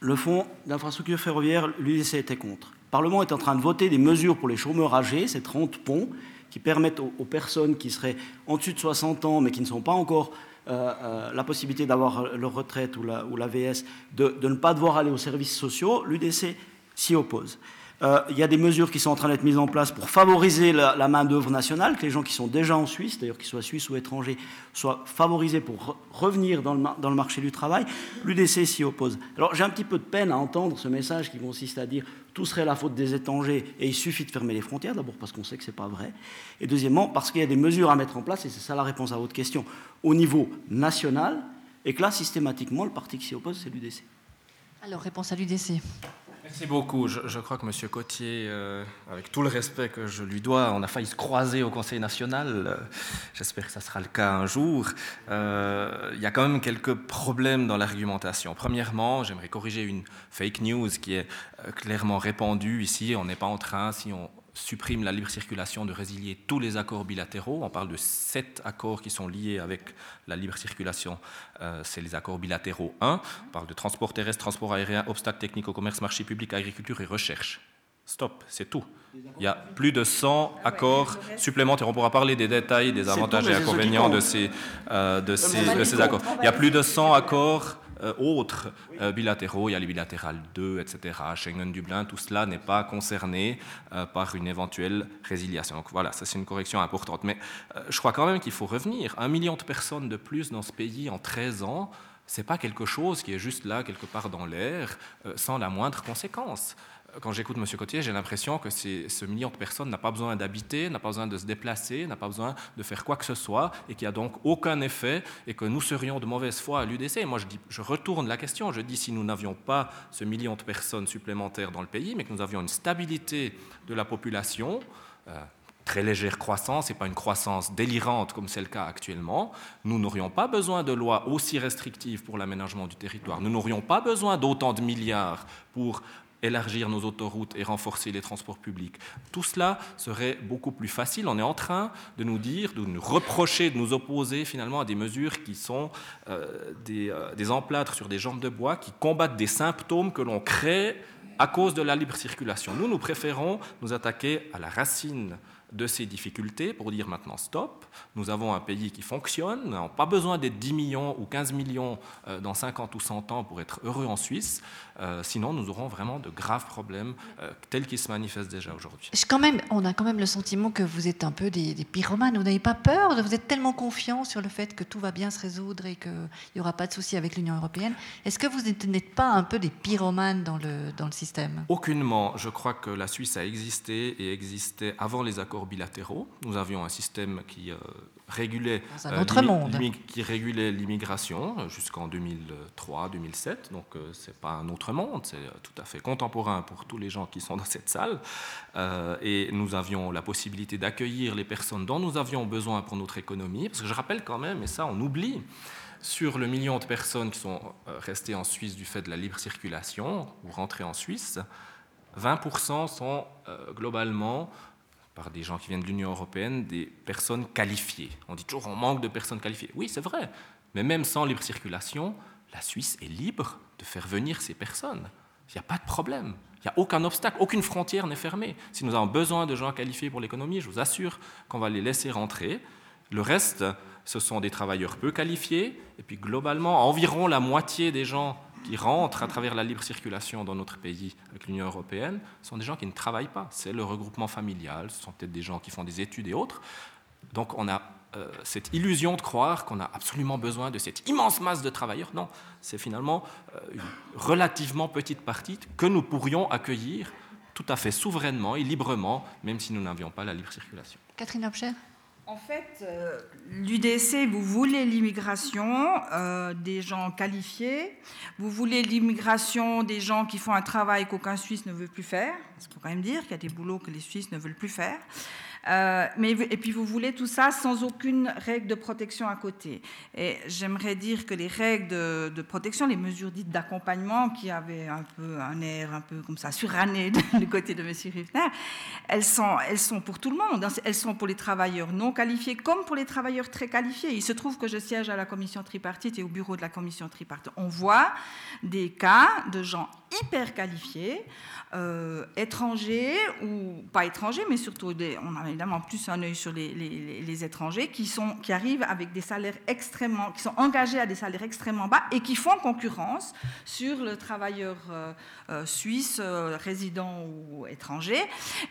Le fonds d'infrastructure ferroviaire, l'UDC était contre. Le Parlement est en train de voter des mesures pour les chômeurs âgés, ces 30 ponts, qui permettent aux, personnes qui seraient en dessus de 60 ans, mais qui ne sont pas encore euh, euh, la possibilité d'avoir leur retraite ou la, VS, de, ne pas devoir aller aux services sociaux, l'UDC s'y oppose. Euh, il y a des mesures qui sont en train d'être mises en place pour favoriser la, main-d'œuvre nationale, que les gens qui sont déjà en Suisse, d'ailleurs qu'ils soient suisses ou étrangers, soient favorisés pour revenir dans le, dans le, marché du travail. L'UDC s'y oppose. Alors j'ai un petit peu de peine à entendre ce message qui consiste à dire tout serait la faute des étrangers et il suffit de fermer les frontières, d'abord parce qu'on sait que ce n'est pas vrai, et deuxièmement parce qu'il y a des mesures à mettre en place, et c'est ça la réponse à votre question, au niveau national, et que là, systématiquement, le parti qui s'y oppose, c'est l'UDC. Alors, réponse à l'UDC. Merci beaucoup. Je, crois que M. Cotier, euh, avec tout le respect que je lui dois, on a failli se croiser au Conseil national. Euh, j'espère que ça sera le cas un jour. Euh, il y a quand même quelques problèmes dans l'argumentation. Premièrement, j'aimerais corriger une fake news qui est clairement répandue ici. On n'est pas en train, si on supprime la libre circulation, de résilier tous les accords bilatéraux. On parle de sept accords qui sont liés avec la libre circulation. Euh, c'est les accords bilatéraux 1. On parle de transport terrestre, transport aérien, obstacles techniques au commerce, marché public, agriculture et recherche. Stop, c'est tout. Il y a plus de 100 accords supplémentaires. On pourra parler des détails, des avantages et inconvénients de ces, euh, de, ces, de ces accords. Il y a plus de 100 accords autres euh, bilatéraux, il y a les bilatérales 2, etc., Schengen-Dublin, tout cela n'est pas concerné euh, par une éventuelle résiliation. Donc voilà, ça c'est une correction importante. Mais je crois quand même qu'il faut revenir. Un million de personnes de plus dans ce pays en 13 ans, ce n'est pas quelque chose qui est juste là, quelque part dans l'air, sans la moindre conséquence quand j'écoute M. Cotier, j'ai l'impression que ce million de personnes n'a pas besoin d'habiter, n'a pas besoin de se déplacer, n'a pas besoin de faire quoi que ce soit, et qui a donc aucun effet, et que nous serions de mauvaise foi à l'UDC. Moi, je, dis, je retourne la question. Je dis si nous n'avions pas ce million de personnes supplémentaires dans le pays, mais que nous avions une stabilité de la population. Euh, très légère croissance et pas une croissance délirante comme c'est le cas actuellement, nous n'aurions pas besoin de lois aussi restrictives pour l'aménagement du territoire. Nous n'aurions pas besoin d'autant de milliards pour élargir nos autoroutes et renforcer les transports publics. Tout cela serait beaucoup plus facile. On est en train de nous dire, de nous reprocher, de nous opposer finalement à des mesures qui sont euh, euh, des emplâtres sur des jambes de bois qui combattent des symptômes que l'on crée à cause de la libre circulation. Nous, nous préférons nous attaquer à la racine de ces difficultés pour dire maintenant stop, nous avons un pays qui fonctionne, nous n'avons pas besoin d'être 10 millions ou 15 millions euh, dans 50 ou 100 ans pour être heureux en Suisse, euh, sinon nous aurons vraiment de graves problèmes euh, tels qu'ils se manifestent déjà aujourd'hui. Quand même, on a quand même le sentiment que vous êtes un peu des, pyromanes, vous n'avez pas peur, vous êtes tellement confiant sur le fait que tout va bien se résoudre et qu'il n'y aura pas de souci avec l'Union européenne. Est-ce que vous n'êtes pas un peu des pyromanes dans le, dans le système? Aucunement. Je crois que la Suisse a existé et existait avant les accords bilatéraux. Nous avions un système qui euh, régulait, euh, qui régulait l'immigration euh, jusqu'en 2003-2007. Donc c'est pas un autre monde, c'est tout à fait contemporain pour tous les gens qui sont dans cette salle. et nous avions la possibilité d'accueillir les personnes dont nous avions besoin pour notre économie. Parce que je rappelle quand même, et ça on oublie, sur le million de personnes qui sont restées en Suisse du fait de la libre circulation ou rentrées en Suisse, 20% sont globalement par des gens qui viennent de l'Union européenne, des personnes qualifiées. On dit toujours on manque de personnes qualifiées. Oui, c'est vrai, mais même sans libre circulation, la Suisse est libre de faire venir ces personnes. Il n'y a pas de problème. Il n'y a aucun obstacle, aucune frontière n'est fermée. Si nous avons besoin de gens qualifiés pour l'économie, je vous assure qu'on va les laisser rentrer. Le reste, ce sont des travailleurs peu qualifiés, et puis globalement, environ la moitié des gens qui rentrent à travers la libre circulation dans notre pays avec l'Union européenne sont des gens qui ne travaillent pas. C'est le regroupement familial, ce sont peut-être des gens qui font des études et autres. Donc on a euh, cette illusion de croire qu'on a absolument besoin de cette immense masse de travailleurs. Non, c'est finalement euh, une relativement petite partie que nous pourrions accueillir tout à fait souverainement et librement, même si nous n'avions pas la libre circulation. Catherine Obcher en fait, euh, l'UDC, vous voulez l'immigration euh, des gens qualifiés, vous voulez l'immigration des gens qui font un travail qu'aucun Suisse ne veut plus faire, il faut quand même dire qu'il y a des boulots que les Suisses ne veulent plus faire. Euh, mais, et puis vous voulez tout ça sans aucune règle de protection à côté. Et j'aimerais dire que les règles de, protection, les mesures dites d'accompagnement, qui avaient un peu un air un peu comme ça suranné du côté de M. Riffner, elles sont, elles sont pour tout le monde. Hein. Elles sont pour les travailleurs non qualifiés comme pour les travailleurs très qualifiés. Il se trouve que je siège à la commission tripartite et au bureau de la commission tripartite. On voit des cas de gens hyper qualifiés, euh, étrangers ou pas étrangers, mais surtout des, on a évidemment plus un œil sur les, étrangers qui, sont, arrivent avec des salaires extrêmement, qui sont engagés à des salaires extrêmement bas et qui font concurrence sur le travailleur euh, euh, suisse, euh, résident ou étranger.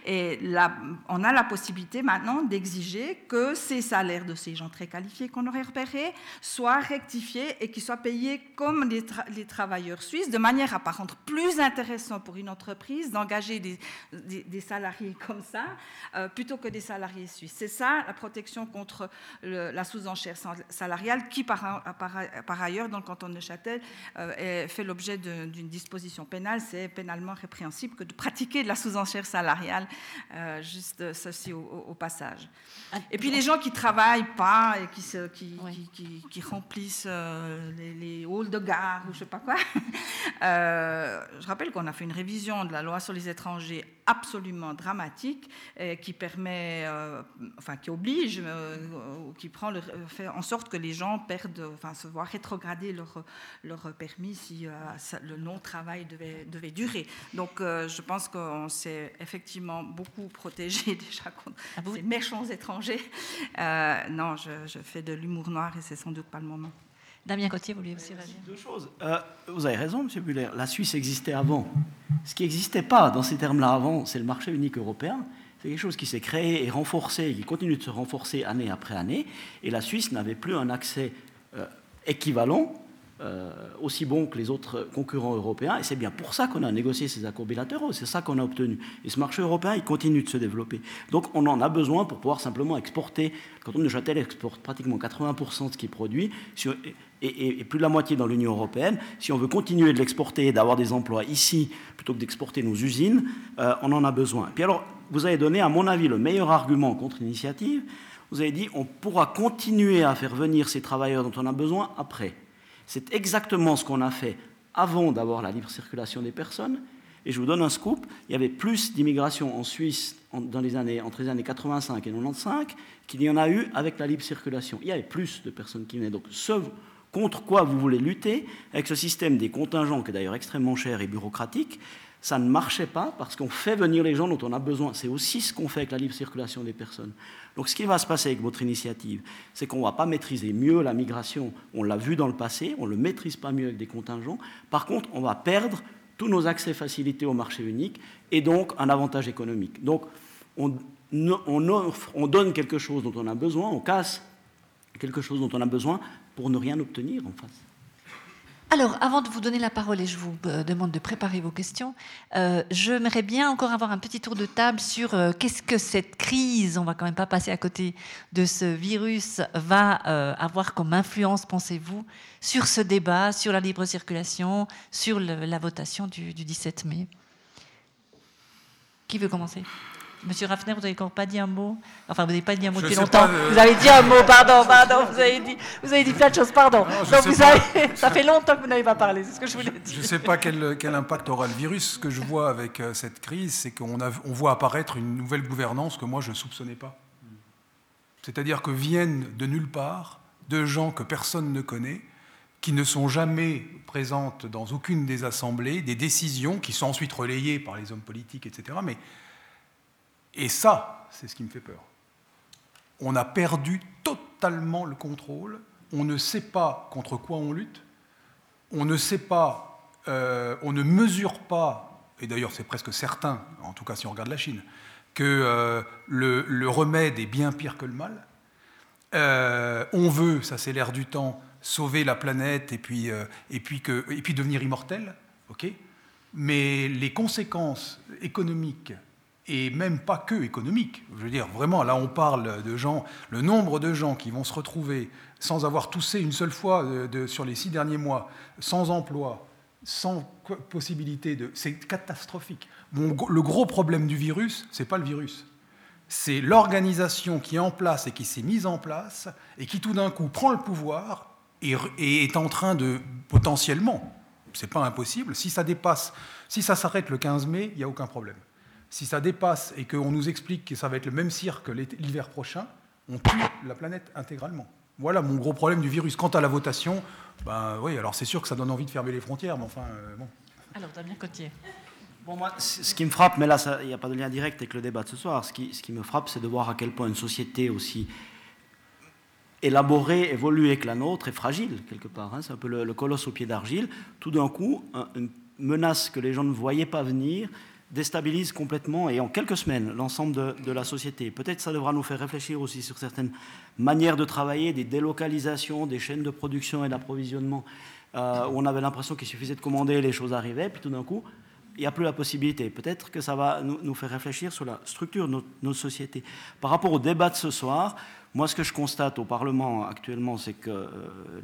Et là, on a la possibilité maintenant d'exiger que ces salaires de ces gens très qualifiés qu'on aurait repérés soient rectifiés et qu'ils soient payés comme les, travailleurs suisses, de manière à par rendre plus intéressant pour une entreprise d'engager des, salariés comme ça, plutôt que des salariés suisses. C'est ça la protection contre la sous-enchère salariale qui, par, par, ailleurs, dans le canton de Neuchâtel, euh, fait l'objet d'une disposition pénale. C'est pénalement répréhensible que de pratiquer de la sous-enchère salariale, euh, juste ceci au, passage. Ah, et puis les gens qui travaillent pas et qui, se, qui, qui, remplissent les, les, halls de gare ou je sais pas quoi. je rappelle qu'on a fait une révision de la loi sur les étrangers absolument dramatique euh, qui permet, euh, enfin qui oblige, euh, qui prend le, fait en sorte que les gens perdent, enfin se voient rétrograder leur, leur permis si le non-travail devait, devait durer. Donc je pense qu'on s'est effectivement beaucoup protégé déjà contre ah ces méchants étrangers. non, je, je fais de l'humour noir et c'est sans doute pas le moment. Damien Cotier, vous voulez aussi réagir Deux choses. Euh, vous avez raison, M. Buller. La Suisse existait avant. Ce qui n'existait pas dans ces termes-là avant, c'est le marché unique européen. C'est quelque chose qui s'est créé et renforcé, qui continue de se renforcer année après année. Et la Suisse n'avait plus un accès euh, équivalent euh, aussi bon que les autres concurrents européens. Et c'est bien pour ça qu'on a négocié ces accords bilatéraux. C'est ça qu'on a obtenu. Et ce marché européen, il continue de se développer. Donc on en a besoin pour pouvoir simplement exporter. Quand on Neuchâtel exporte pratiquement 80% de ce qui est produit, et, plus de la moitié dans l'Union européenne. Si on veut continuer de l'exporter et d'avoir des emplois ici, plutôt que d'exporter nos usines, euh, on en a besoin. Puis alors, vous avez donné, à mon avis, le meilleur argument contre l'initiative. Vous avez dit on pourra continuer à faire venir ces travailleurs dont on a besoin après. C'est exactement ce qu'on a fait avant d'avoir la libre circulation des personnes. Et je vous donne un scoop, il y avait plus d'immigration en Suisse dans les années, entre les années 85 et 95 qu'il y en a eu avec la libre circulation. Il y avait plus de personnes qui venaient. Donc ce contre quoi vous voulez lutter avec ce système des contingents, qui est d'ailleurs extrêmement cher et bureaucratique, ça ne marchait pas parce qu'on fait venir les gens dont on a besoin. C'est aussi ce qu'on fait avec la libre circulation des personnes. Donc ce qui va se passer avec votre initiative, c'est qu'on ne va pas maîtriser mieux la migration. On l'a vu dans le passé, on ne le maîtrise pas mieux avec des contingents. Par contre, on va perdre tous nos accès facilités au marché unique et donc un avantage économique. Donc on, on, offre, on donne quelque chose dont on a besoin, on casse quelque chose dont on a besoin pour ne rien obtenir en face. Alors, avant de vous donner la parole et je vous euh, demande de préparer vos questions, euh, j'aimerais bien encore avoir un petit tour de table sur euh, qu'est-ce que cette crise, on va quand même pas passer à côté de ce virus, va avoir comme influence, pensez-vous, sur ce débat, sur la libre circulation, sur la votation du 17 mai? Qui veut commencer? Monsieur Raffner, vous n'avez encore pas dit un mot Enfin, vous n'avez pas dit un mot depuis longtemps. Vous avez dit un mot, pardon, pardon. Vous avez dit, vous avez dit plein de choses, pardon. ça fait longtemps que vous n'avez pas parlé, c'est ce que je voulais dire. Je ne sais pas quel, quel, impact aura le virus. Ce que je vois avec euh, cette crise, c'est qu'on on voit apparaître une nouvelle gouvernance que moi, je ne soupçonnais pas. C'est-à-dire que viennent de nulle part de gens que personne ne connaît, qui ne sont jamais présentes dans aucune des assemblées, des décisions qui sont ensuite relayées par les hommes politiques, etc. Mais et ça, c'est ce qui me fait peur. On a perdu totalement le contrôle, on ne sait pas contre quoi on lutte, on ne sait pas, euh, on ne mesure pas, et d'ailleurs c'est presque certain, en tout cas si on regarde la Chine, que euh, le, remède est bien pire que le mal. Euh, on veut, ça c'est l'air du temps, sauver la planète et puis, et puis, que, et puis devenir immortel, ok? Mais les conséquences économiques et même pas que économique. Je veux dire, vraiment, là, on parle de gens, le nombre de gens qui vont se retrouver sans avoir toussé une seule fois de, sur les six derniers mois, sans emploi, sans possibilité de. C'est catastrophique. le gros problème du virus, c'est pas le virus. C'est l'organisation qui est en place et qui s'est mise en place et qui tout d'un coup prend le pouvoir et, et est en train de potentiellement, c'est pas impossible, si ça dépasse, si ça s'arrête le 15 mai, il n'y a aucun problème si ça dépasse et qu'on nous explique que ça va être le même cirque l'hiver prochain, on tue la planète intégralement. Voilà mon gros problème du virus. Quant à la votation, ben oui, alors c'est sûr que ça donne envie de fermer les frontières, mais enfin, euh, bon. Alors, Damien Cotier. Bon, moi, ce qui me frappe, mais là, il n'y a pas de lien direct avec le débat de ce soir, ce qui, ce qui me frappe, c'est de voir à quel point une société aussi élaborée, évoluée que la nôtre est fragile, quelque part. Hein. C'est un peu le, colosse au pied d'argile. Tout d'un coup, une menace que les gens ne voyaient pas venir déstabilise complètement et en quelques semaines l'ensemble de, la société. Peut-être ça devra nous faire réfléchir aussi sur certaines manières de travailler, des délocalisations, des chaînes de production et d'approvisionnement, euh, où on avait l'impression qu'il suffisait de commander, les choses arrivaient, puis tout d'un coup, il n'y a plus la possibilité. Peut-être que ça va nous, faire réfléchir sur la structure de notre, société. Par rapport au débat de ce soir, moi, ce que je constate au Parlement actuellement, c'est que euh,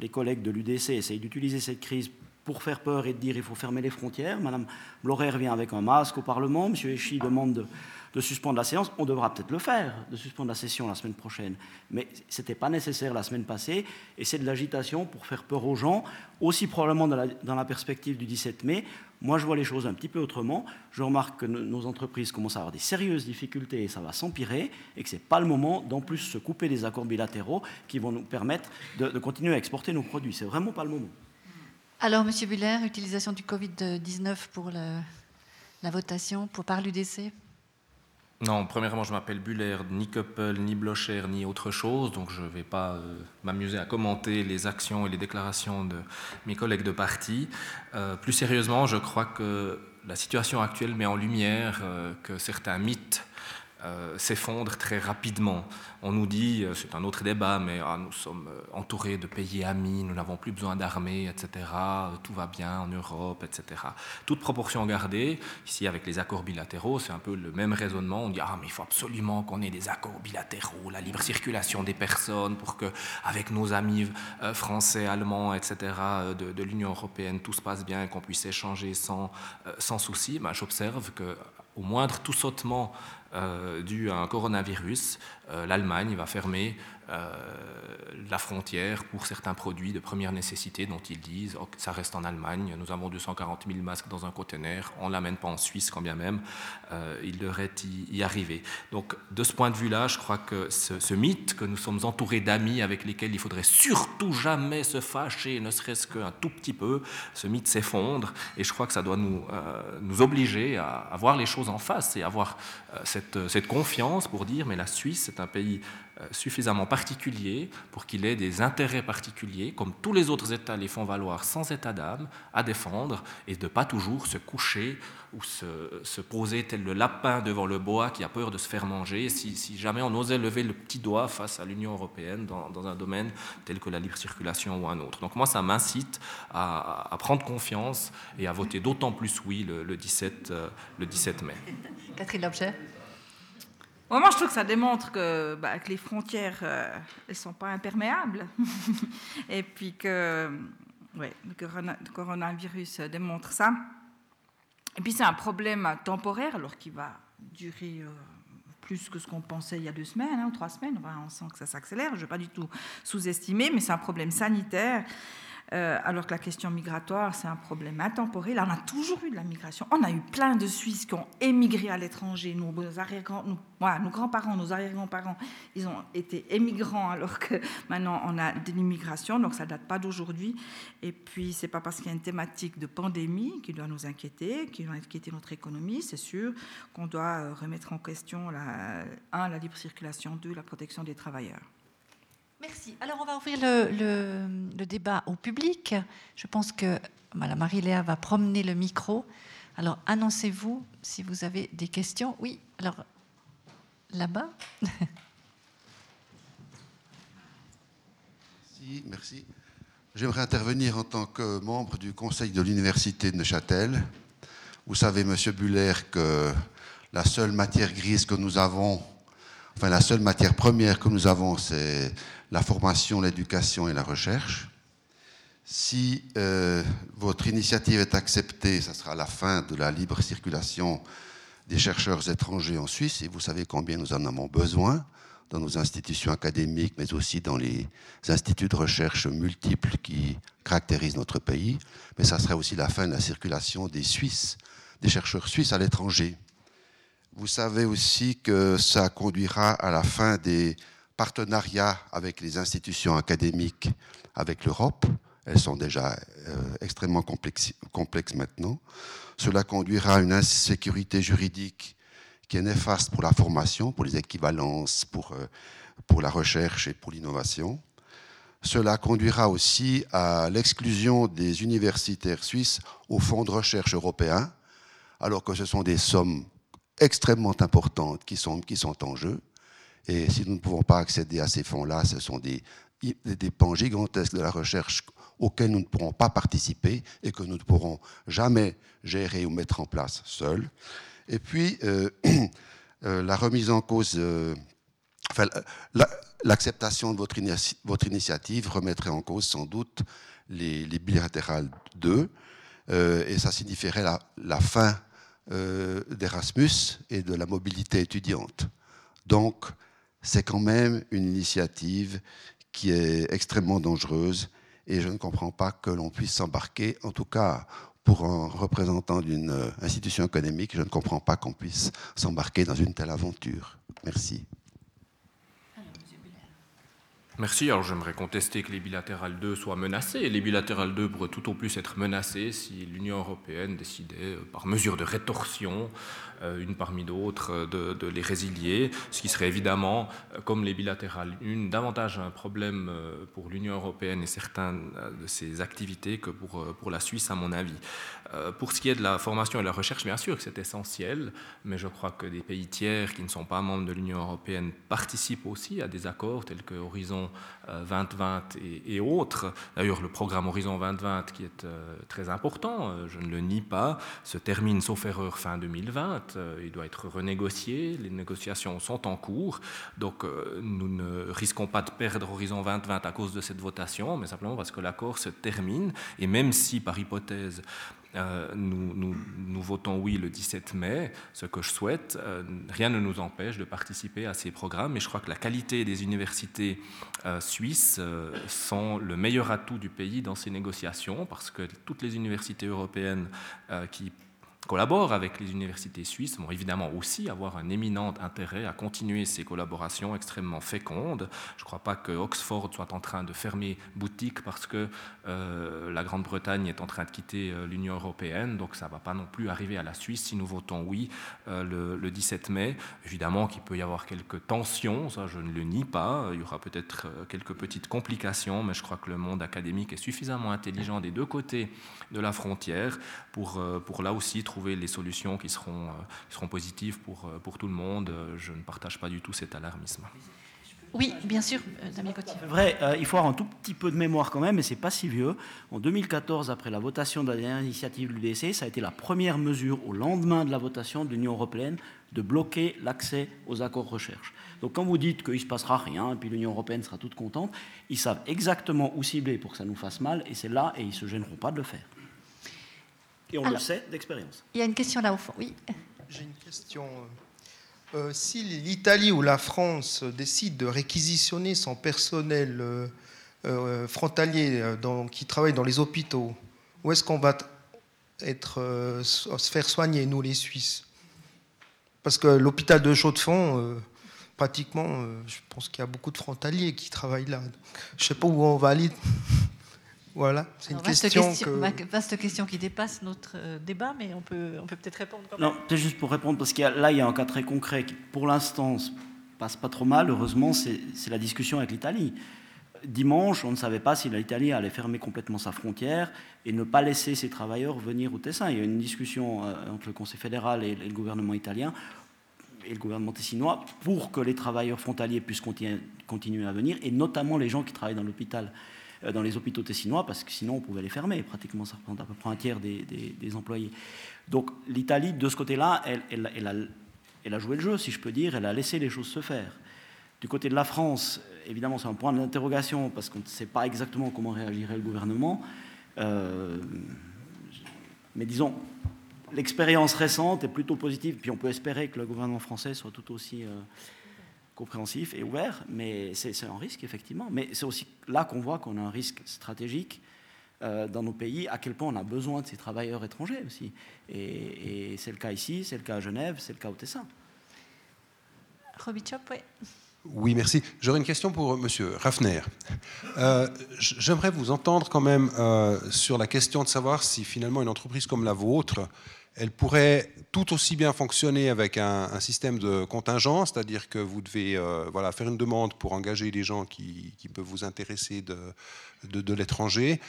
les collègues de l'UDC essayent d'utiliser cette crise pour faire peur et de dire il faut fermer les frontières. Madame Blorer vient avec un masque au Parlement. Monsieur Echi demande de, suspendre la séance. On devra peut-être le faire, de suspendre la session la semaine prochaine. Mais ce n'était pas nécessaire la semaine passée. Et c'est de l'agitation pour faire peur aux gens, aussi probablement dans la, perspective du 17 mai. Moi, je vois les choses un petit peu autrement. Je remarque que nos entreprises commencent à avoir des sérieuses difficultés et ça va s'empirer et que ce n'est pas le moment d'en plus se couper des accords bilatéraux qui vont nous permettre de, de continuer à exporter nos produits. C'est vraiment pas le moment. Alors, Monsieur Buller, utilisation du Covid-19 pour la votation, pour par l'UDC non, premièrement, je m'appelle Buller, ni Couple, ni Blocher, ni autre chose, donc je ne vais pas euh, m'amuser à commenter les actions et les déclarations de mes collègues de parti. Euh, plus sérieusement, je crois que la situation actuelle met en lumière euh, que certains mythes euh, s'effondre très rapidement. On nous dit, euh, c'est un autre débat, mais ah, nous sommes euh, entourés de pays amis, nous n'avons plus besoin d'armées, etc. Tout va bien en Europe, etc. Toute proportion gardée, ici avec les accords bilatéraux, c'est un peu le même raisonnement. On dit, ah, mais il faut absolument qu'on ait des accords bilatéraux, la libre circulation des personnes, pour que, avec nos amis français, allemands, etc., de, l'Union européenne, tout se passe bien qu'on puisse échanger sans, sans souci. Ben, J'observe que au moindre tout sautement euh, dû à un coronavirus, euh, l'Allemagne va fermer euh, la frontière pour certains produits de première nécessité dont ils disent oh, ça reste en Allemagne, nous avons 240 000 masques dans un conteneur, on ne l'amène pas en Suisse quand bien même euh, il devrait y, arriver. Donc de ce point de vue-là, je crois que ce, mythe que nous sommes entourés d'amis avec lesquels il faudrait surtout jamais se fâcher, ne serait-ce qu'un tout petit peu, ce mythe s'effondre et je crois que ça doit nous, nous obliger à, voir les choses en face et avoir cette, cette confiance pour dire mais la Suisse c'est un pays euh, suffisamment particulier pour qu'il ait des intérêts particuliers, comme tous les autres États les font valoir sans état d'âme, à défendre et de ne pas toujours se coucher ou se, poser tel le lapin devant le bois qui a peur de se faire manger, si, jamais on osait lever le petit doigt face à l'Union européenne dans, un domaine tel que la libre circulation ou un autre. Donc moi, ça m'incite à, prendre confiance et à voter d'autant plus oui le, 17, le 17 euh, mai. Catherine Lobcher moi, je trouve que ça démontre que, bah, les frontières, ne euh, sont pas imperméables. et puis que le, coronavirus démontre ça. Et puis c'est un problème temporaire, alors qu'il va durer euh, plus que ce qu'on pensait il y a deux semaines hein, ou trois semaines. on sent que ça s'accélère. Je ne vais pas du tout sous-estimer, mais c'est un problème sanitaire. Euh, alors que la question migratoire, c'est un problème intemporel. On a toujours eu de la migration. On a eu plein de Suisses qui ont émigré à l'étranger. Nos, nos grands-parents, nos arrière-grands-parents, ils ont été émigrants alors que maintenant on a de l'immigration, donc ça ne date pas d'aujourd'hui. Et puis, c'est pas parce qu'il y a une thématique de pandémie qui doit nous inquiéter, qui doit inquiéter notre économie, c'est sûr qu'on doit euh, remettre en question, la, un, la libre circulation, deux, la protection des travailleurs. Merci. Alors, on va ouvrir le, débat au public. Je pense que Madame Marie-Léa va promener le micro. Alors, annoncez-vous si vous avez des questions. Oui, alors, là-bas. Merci, merci. J'aimerais intervenir en tant que membre du conseil de l'université de Neuchâtel. Vous savez, Monsieur Buller, que la seule matière grise que nous avons, enfin la seule matière première que nous avons, c'est la formation, l'éducation et la recherche. Si euh, votre initiative est acceptée, ça sera la fin de la libre circulation des chercheurs étrangers en Suisse, et vous savez combien nous en avons besoin dans nos institutions académiques, mais aussi dans les instituts de recherche multiples qui caractérisent notre pays. Mais ça serait aussi la fin de la circulation des Suisses, des chercheurs suisses à l'étranger. Vous savez aussi que ça conduira à la fin des partenariat avec les institutions académiques, avec l'Europe, elles sont déjà extrêmement complexes, maintenant. Cela conduira à une insécurité juridique qui est néfaste pour la formation, pour les équivalences, pour, pour la recherche et pour l'innovation. Cela conduira aussi à l'exclusion des universitaires suisses au fonds de recherche européen, alors que ce sont des sommes extrêmement importantes qui sont, qui sont en jeu. Et si nous ne pouvons pas accéder à ces fonds-là, ce sont des, des pans gigantesques de la recherche auxquels nous ne pourrons pas participer et que nous ne pourrons jamais gérer ou mettre en place seuls. Et puis, euh, euh, la remise en cause, euh, enfin, l'acceptation de votre, votre, initiative remettrait en cause sans doute les, les bilatérales 2, et ça signifierait la, la fin d'Erasmus et de la mobilité étudiante. Donc, c'est quand même une initiative qui est extrêmement dangereuse et je ne comprends pas que l'on puisse s'embarquer, en tout cas pour un représentant d'une euh, institution économique, je ne comprends pas qu'on puisse s'embarquer dans une telle aventure. Merci. Merci. Alors j'aimerais contester que les bilatérales 2 soient menacées. Les bilatérales 2 pourraient tout au plus être menacées si l'Union européenne décidait, euh, par mesure de rétorsion, une parmi d'autres, euh, de, les résilier, ce qui serait évidemment, euh, comme les bilatérales une, davantage un problème pour l'Union européenne et certaines de ses activités que pour, pour la Suisse, à mon avis. Pour ce qui est de la formation et de la recherche, bien sûr que c'est essentiel, mais je crois que des pays tiers qui ne sont pas membres de l'Union européenne participent aussi à des accords tels que Horizon 2020 et, et autres. D'ailleurs, le programme Horizon 2020, qui est très important, je ne le nie pas, se termine, sauf erreur, fin 2020. Euh, il doit être renégocié, les négociations sont en cours, donc euh, nous ne risquons pas de perdre Horizon 2020 à cause de cette votation, mais simplement parce que l'accord se termine, et même si par hypothèse euh, nous, votons oui le 17 mai, ce que je souhaite, rien ne nous empêche de participer à ces programmes. Et je crois que la qualité des universités suisses sont le meilleur atout du pays dans ces négociations, parce que toutes les universités européennes qui collabore avec les universités suisses vont évidemment aussi avoir un éminent intérêt à continuer ces collaborations extrêmement fécondes. Je ne crois pas que Oxford soit en train de fermer boutique parce que euh, la Grande-Bretagne est en train de quitter euh, l'Union européenne, donc ça ne va pas non plus arriver à la Suisse si nous votons oui euh, le, 17 mai. Évidemment qu'il peut y avoir quelques tensions, ça je ne le nie pas, il y aura peut-être quelques petites complications, mais je crois que le monde académique est suffisamment intelligent des deux côtés de la frontière pour, pour là aussi trouver les solutions qui seront, euh, qui seront positives pour, euh, pour tout le monde. Euh, je ne partage pas du tout cet alarmisme. Oui, bien sûr, Damien Cotier. Vrai, il faut avoir un tout petit peu de mémoire quand même, mais c'est pas si vieux. En 2014, après la votation de la dernière initiative de l'UDC, ça a été la première mesure au lendemain de la votation de l'Union européenne de bloquer l'accès aux accords recherche. Donc quand vous dites qu'il ne se passera rien, et puis l'Union européenne sera toute contente, ils savent exactement où cibler pour que ça nous fasse mal, et c'est là, et ils ne se gêneront pas de le faire. Et on le sait d'expérience. Il y a une question là au fond, oui. J'ai une question. Euh, si l'Italie ou la France décide de réquisitionner son personnel euh, euh, frontalier qui travaille dans les hôpitaux, où est-ce qu'on va être, se faire soigner, nous les Suisses? Parce que l'hôpital de Chaux-de-Fonds, pratiquement, je pense qu'il y a beaucoup de frontaliers qui travaillent là. Je ne sais pas où on va aller. Voilà, c'est une question, que... Vaste question qui dépasse notre euh, débat, mais on peut on peut peut-être répondre. Quand non, c'est juste pour répondre, parce qu'il là, il y a un cas très concret qui, pour l'instant, passe pas trop mal. Heureusement, c'est la discussion avec l'Italie. Dimanche, on ne savait pas si l'Italie allait fermer complètement sa frontière et ne pas laisser ses travailleurs venir au Tessin. Il y a une discussion euh, entre le Conseil fédéral et le gouvernement italien et le gouvernement tessinois pour que les travailleurs frontaliers puissent continuer à venir, et notamment les gens qui travaillent dans l'hôpital euh, dans les hôpitaux tessinois, parce que sinon on pouvait les fermer. Pratiquement, ça représente à peu près un tiers des, employés. Donc l'Italie, de ce côté-là, elle, elle, a, elle, a, joué le jeu, si je peux dire, elle a laissé les choses se faire. Du côté de la France, évidemment, c'est un point d'interrogation, parce qu'on ne sait pas exactement comment réagirait le gouvernement. Euh, mais disons, l'expérience récente est plutôt positive, puis on peut espérer que le gouvernement français soit tout aussi... Euh, compréhensif et ouvert, mais c'est un risque, effectivement. Mais c'est aussi là qu'on voit qu'on a un risque stratégique euh, dans nos pays, à quel point on a besoin de ces travailleurs étrangers aussi. Et, c'est le cas ici, c'est le cas à Genève, c'est le cas au Tessin. Robichop, oui. Oui, merci. J'aurais une question pour Monsieur Raffner. Euh, J'aimerais vous entendre quand même euh, sur la question de savoir si finalement une entreprise comme la vôtre, elle pourrait tout aussi bien fonctionner avec un, système de contingent, c'est-à-dire que vous devez euh, voilà, faire une demande pour engager des gens qui, peuvent vous intéresser de, de l'étranger,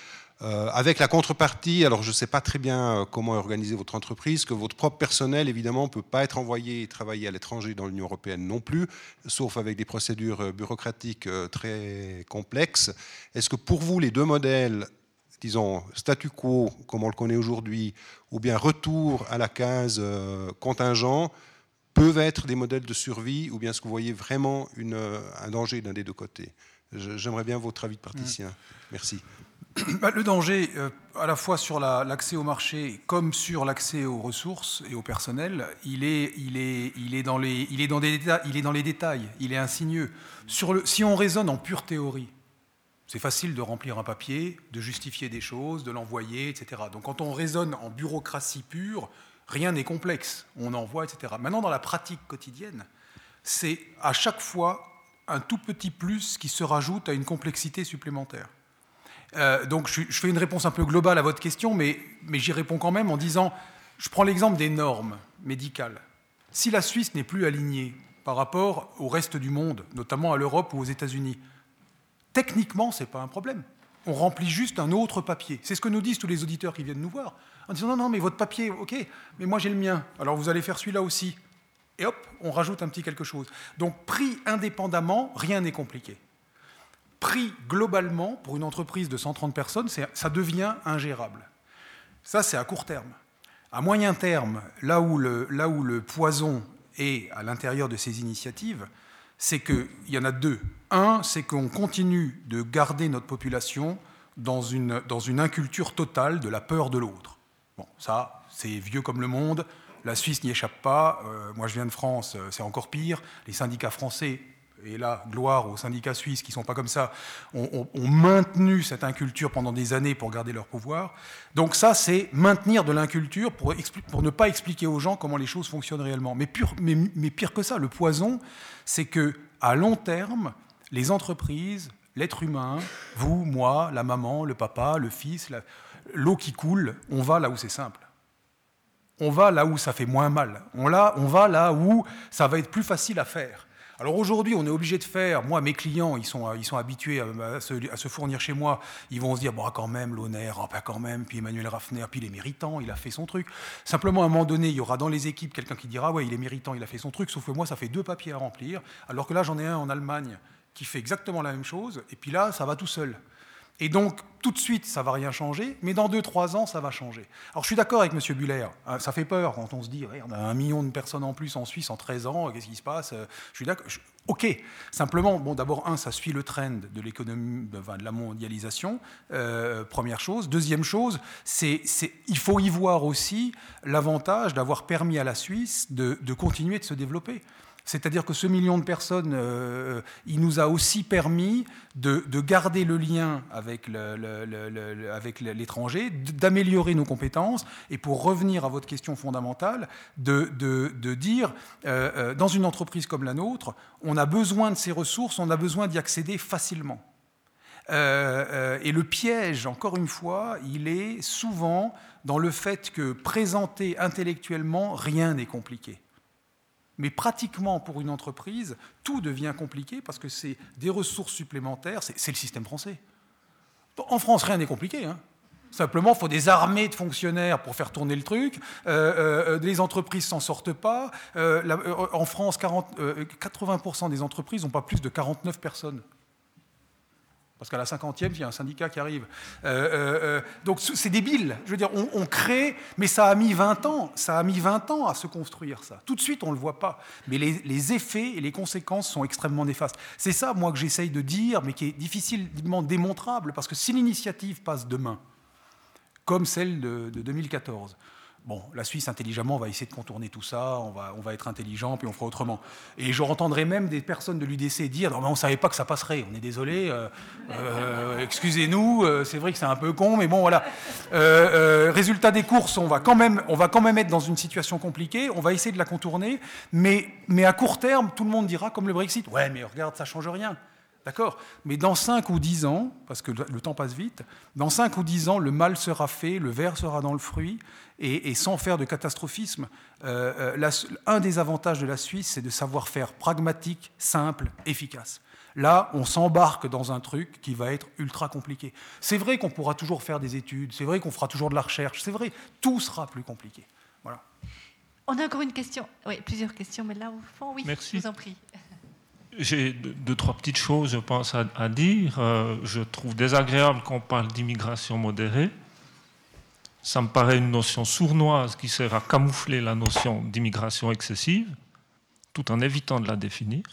euh, avec la contrepartie, alors je ne sais pas très bien euh, comment organiser votre entreprise, que votre propre personnel, évidemment, ne peut pas être envoyé et travailler à l'étranger dans l'Union européenne non plus, sauf avec des procédures euh, bureaucratiques très complexes. Est-ce que pour vous, les deux modèles, disons, statu quo, comme on le connaît aujourd'hui, ou bien retour à la case contingent, peuvent être des modèles de survie, ou bien est-ce que vous voyez vraiment une, un danger d'un des deux côtés? J'aimerais bien votre avis de praticien. Mmh. Merci. Bah, le danger, euh, à la fois sur l'accès au marché comme sur l'accès aux ressources et au personnel, il est, dans les détails, il est insigneux. Sur le, si on raisonne en pure théorie, c'est facile de remplir un papier, de justifier des choses, de l'envoyer, etc. Donc quand on raisonne en bureaucratie pure, rien n'est complexe, on envoie, etc. Maintenant, dans la pratique quotidienne, c'est à chaque fois un tout petit plus qui se rajoute à une complexité supplémentaire. Euh, donc je, fais une réponse un peu globale à votre question, mais, mais j'y réponds quand même en disant, je prends l'exemple des normes médicales. Si la Suisse n'est plus alignée par rapport au reste du monde, notamment à l'Europe ou aux États-Unis, techniquement, ce n'est pas un problème. On remplit juste un autre papier. C'est ce que nous disent tous les auditeurs qui viennent nous voir. En disant non, non, mais votre papier, ok, mais moi j'ai le mien, alors vous allez faire celui-là aussi. Et hop, on rajoute un petit quelque chose. Donc pris indépendamment, rien n'est compliqué pris globalement, pour une entreprise de 130 personnes, ça devient ingérable. Ça, c'est à court terme. À moyen terme, là où le, poison est à l'intérieur de ces initiatives, c'est qu'il y en a deux. Un, c'est qu'on continue de garder notre population dans une, dans une inculture totale de la peur de l'autre. Bon, ça, c'est vieux comme le monde. La Suisse n'y échappe pas. Euh, moi, je viens de France, euh, c'est encore pire. Les syndicats français et là, gloire aux syndicats suisses qui ne sont pas comme ça, ont, maintenu cette inculture pendant des années pour garder leur pouvoir. Donc ça, c'est maintenir de l'inculture pour, ne pas expliquer aux gens comment les choses fonctionnent réellement. Mais, pire que ça, le poison, c'est que à long terme, les entreprises, l'être humain, vous, moi, la maman, le papa, le fils, l'eau qui coule, on va là où c'est simple. On va là où ça fait moins mal. On va là où ça va être plus facile à faire. Alors aujourd'hui, on est obligé de faire, moi, mes clients, ils sont, ils sont habitués à, se, fournir chez moi, ils vont se dire, bon, quand même, l'honneur, ah, pas quand même, puis Emmanuel Raffner, puis il est méritant, il a fait son truc. Simplement, à un moment donné, il y aura dans les équipes quelqu'un qui dira, ouais, il est méritant, il a fait son truc, sauf que moi, ça fait deux papiers à remplir, alors que là, j'en ai un en Allemagne qui fait exactement la même chose, et puis là, ça va tout seul. Et donc, tout de suite, ça ne va rien changer, mais dans 2-3 ans, ça va changer. Alors, je suis d'accord avec M. Buller. Hein, ça fait peur quand on se dit, on a un million de personnes en plus en Suisse en 13 ans, qu'est-ce qui se passe Je suis d'accord. Ok, simplement, bon, d'abord, un, ça suit le trend de l'économie, de, la mondialisation, euh, première chose. Deuxième chose, c'est, il faut y voir aussi l'avantage d'avoir permis à la Suisse de continuer de se développer. C'est-à-dire que ce million de personnes, euh, il nous a aussi permis de, garder le lien avec l'étranger, d'améliorer nos compétences, et pour revenir à votre question fondamentale, de, dire, euh, euh, dans une entreprise comme la nôtre, on a besoin de ces ressources, on a besoin d'y accéder facilement. et le piège, encore une fois, il est souvent dans le fait que présenter intellectuellement, rien n'est compliqué. Mais pratiquement pour une entreprise, tout devient compliqué parce que c'est des ressources supplémentaires, c'est le système français. En France, rien n'est compliqué. Hein. Simplement, il faut des armées de fonctionnaires pour faire tourner le truc. Euh, euh, les entreprises s'en sortent pas. Euh, en France, 40, 80% des entreprises n'ont pas plus de 49 personnes. Parce qu'à la cinquantième, il y a un syndicat qui arrive. Euh, euh, euh, donc c'est débile. Je veux dire, on, crée, mais ça a mis 20 ans. Ça a mis 20 ans à se construire, ça. Tout de suite, on ne le voit pas. Mais les, effets et les conséquences sont extrêmement néfastes. C'est ça, moi, que j'essaye de dire, mais qui est difficilement démontrable, parce que si l'initiative passe demain, comme celle de, 2014, Bon, la Suisse, intelligemment, va essayer de contourner tout ça, on va, on va être intelligent, puis on fera autrement. Et je entendrai même des personnes de l'UDC dire Non, mais on ne savait pas que ça passerait, on est désolé, euh, euh, excusez-nous, euh, c'est vrai que c'est un peu con, mais bon, voilà. résultat des courses, on va, quand même, on va quand même être dans une situation compliquée, on va essayer de la contourner, mais, mais à court terme, tout le monde dira, comme le Brexit Ouais, mais regarde, ça ne change rien. D'accord Mais dans 5 ou 10 ans, parce que le temps passe vite, dans 5 ou 10 ans, le mal sera fait, le verre sera dans le fruit, et, sans faire de catastrophisme. Euh, euh, un des avantages de la Suisse, c'est de savoir faire pragmatique, simple, efficace. Là, on s'embarque dans un truc qui va être ultra compliqué. C'est vrai qu'on pourra toujours faire des études, c'est vrai qu'on fera toujours de la recherche, c'est vrai, tout sera plus compliqué. Voilà. On a encore une question, oui, plusieurs questions, mais là au fond, oui, Merci. je vous en prie. J'ai deux, trois petites choses, je pense, à, dire. Euh, je trouve désagréable qu'on parle d'immigration modérée. Ça me paraît une notion sournoise qui sert à camoufler la notion d'immigration excessive, tout en évitant de la définir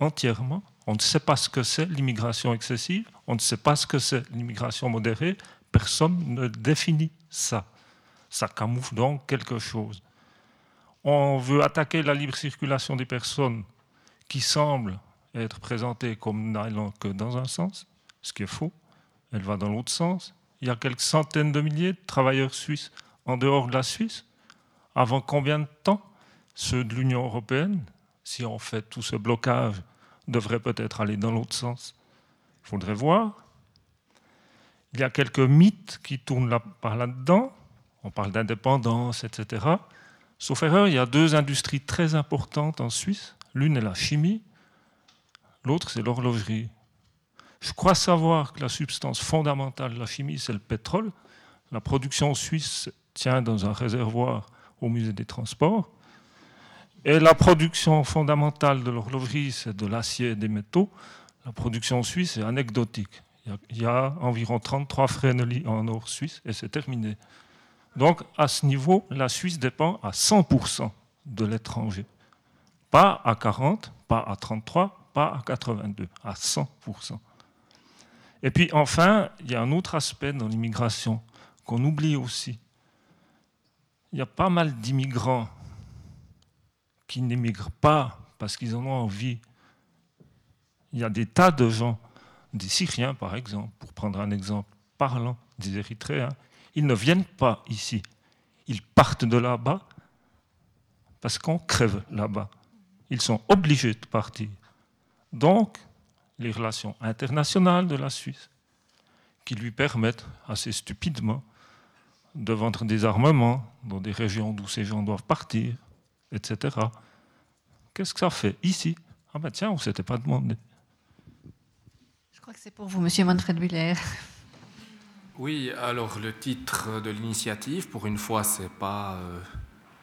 entièrement. On ne sait pas ce que c'est l'immigration excessive, on ne sait pas ce que c'est l'immigration modérée, personne ne définit ça. Ça camoufle donc quelque chose. On veut attaquer la libre circulation des personnes qui semble être présentée comme n'allant que dans un sens, ce qui est faux. Elle va dans l'autre sens. Il y a quelques centaines de milliers de travailleurs suisses en dehors de la Suisse. Avant combien de temps Ceux de l'Union européenne, si on fait tout ce blocage, devraient peut-être aller dans l'autre sens. Il faudrait voir. Il y a quelques mythes qui tournent par là-dedans. On parle d'indépendance, etc. Sauf erreur, il y a deux industries très importantes en Suisse L'une est la chimie, l'autre c'est l'horlogerie. Je crois savoir que la substance fondamentale de la chimie, c'est le pétrole. La production suisse tient dans un réservoir au musée des transports. Et la production fondamentale de l'horlogerie, c'est de l'acier et des métaux. La production suisse est anecdotique. Il y a, environ 33 frénolis en or suisse et c'est terminé. Donc, à ce niveau, la Suisse dépend à 100% de l'étranger. Pas à 40, pas à 33, pas à 82, à 100%. Et puis enfin, il y a un autre aspect dans l'immigration qu'on oublie aussi. Il y a pas mal d'immigrants qui n'immigrent pas parce qu'ils en ont envie. Il y a des tas de gens, des Syriens par exemple, pour prendre un exemple parlant, des Érythréens, ils ne viennent pas ici. Ils partent de là-bas parce qu'on crève là-bas ils sont obligés de partir. Donc, les relations internationales de la Suisse, qui lui permettent assez stupidement de vendre des armements dans des régions d'où ces gens doivent partir, etc. Qu'est-ce que ça fait ici? Ah ben tiens, on ne s'était pas demandé. Je crois que c'est pour vous, Monsieur Manfred Willer. Oui, alors le titre de l'initiative, pour une fois, c'est pas euh,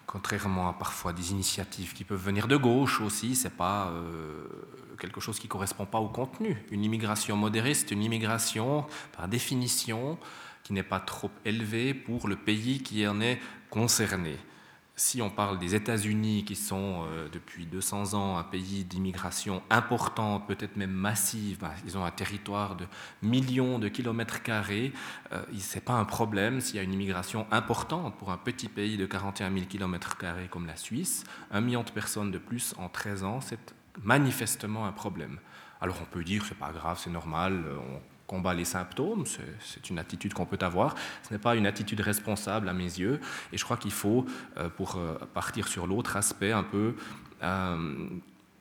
contrairement à parfois des initiatives qui peuvent venir de gauche aussi, c'est pas euh, quelque chose qui correspond pas au contenu. Une immigration modérée, c'est une immigration par définition qui n'est pas trop élevée pour le pays qui en est concerné si on parle des États-Unis, qui sont euh, depuis 200 ans un pays d'immigration important, peut-être même massive, bah, ils ont un territoire de millions de kilomètres carrés, euh, ce n'est pas un problème s'il y a une immigration importante pour un petit pays de 41 000 kilomètres carrés comme la Suisse. Un million de personnes de plus en 13 ans, c'est manifestement un problème. Alors on peut dire, c'est pas grave, c'est normal, on combat les symptômes, c'est une attitude qu'on peut avoir, ce n'est pas une attitude responsable à mes yeux, et je crois qu'il faut, euh, pour euh, partir sur l'autre aspect un peu,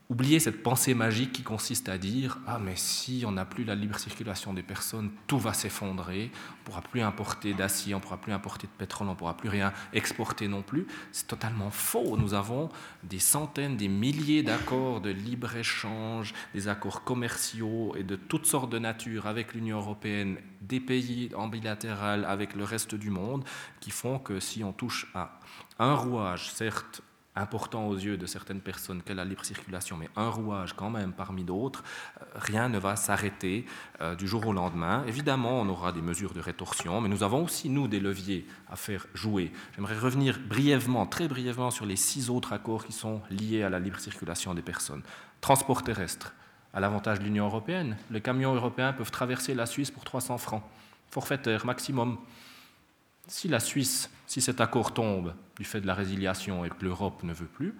Oubliez cette pensée magique qui consiste à dire Ah, mais si on n'a plus la libre circulation des personnes, tout va s'effondrer, on ne pourra plus importer d'acier, on ne pourra plus importer de pétrole, on ne pourra plus rien exporter non plus. C'est totalement faux. Nous avons des centaines, des milliers d'accords de libre-échange, des accords commerciaux et de toutes sortes de nature avec l'Union européenne, des pays en bilatéral avec le reste du monde, qui font que si on touche à un rouage, certes important aux yeux de certaines personnes qu'est la libre circulation, mais un rouage quand même parmi d'autres, euh, rien ne va s'arrêter euh, du jour au lendemain. Évidemment, on aura des mesures de rétorsion, mais nous avons aussi, nous, des leviers à faire jouer. J'aimerais revenir brièvement, très brièvement, sur les six autres accords qui sont liés à la libre circulation des personnes. Transport terrestre, à l'avantage de l'Union européenne, les camions européens peuvent traverser la Suisse pour 300 francs, forfaitaire maximum. Si la Suisse, si cet accord tombe du fait de la résiliation et que l'Europe ne veut plus,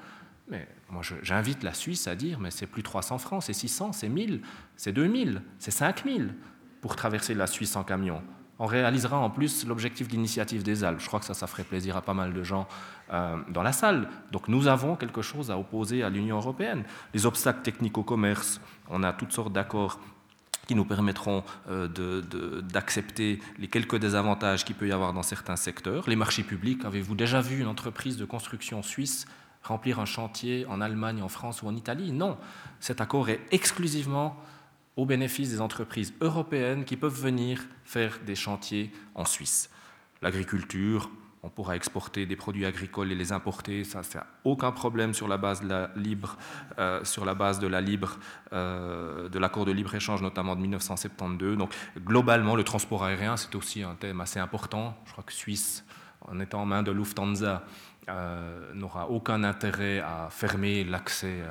mais moi j'invite la Suisse à dire mais c'est plus 300 francs, c'est 600, c'est 1000, c'est 2000, c'est 5000 pour traverser la Suisse en camion. On réalisera en plus l'objectif d'initiative des Alpes. Je crois que ça, ferait plaisir à pas mal de gens euh, dans la salle. Donc nous avons quelque chose à opposer à l'Union européenne. Les obstacles techniques au commerce, on a toutes sortes d'accords qui nous permettront euh, d'accepter les quelques désavantages qu'il peut y avoir dans certains secteurs. Les marchés publics, avez-vous déjà vu une entreprise de construction suisse remplir un chantier en Allemagne, en France ou en Italie? Non. Cet accord est exclusivement au bénéfice des entreprises européennes qui peuvent venir faire des chantiers en Suisse. L'agriculture, on pourra exporter des produits agricoles et les importer, ça n'a aucun problème sur la base de la libre, euh, sur la base de la libre, euh, de l'accord de libre échange notamment de 1972. Donc globalement, le transport aérien c'est aussi un thème assez important. Je crois que Suisse, en étant en main de Lufthansa, euh, n'aura aucun intérêt à fermer l'accès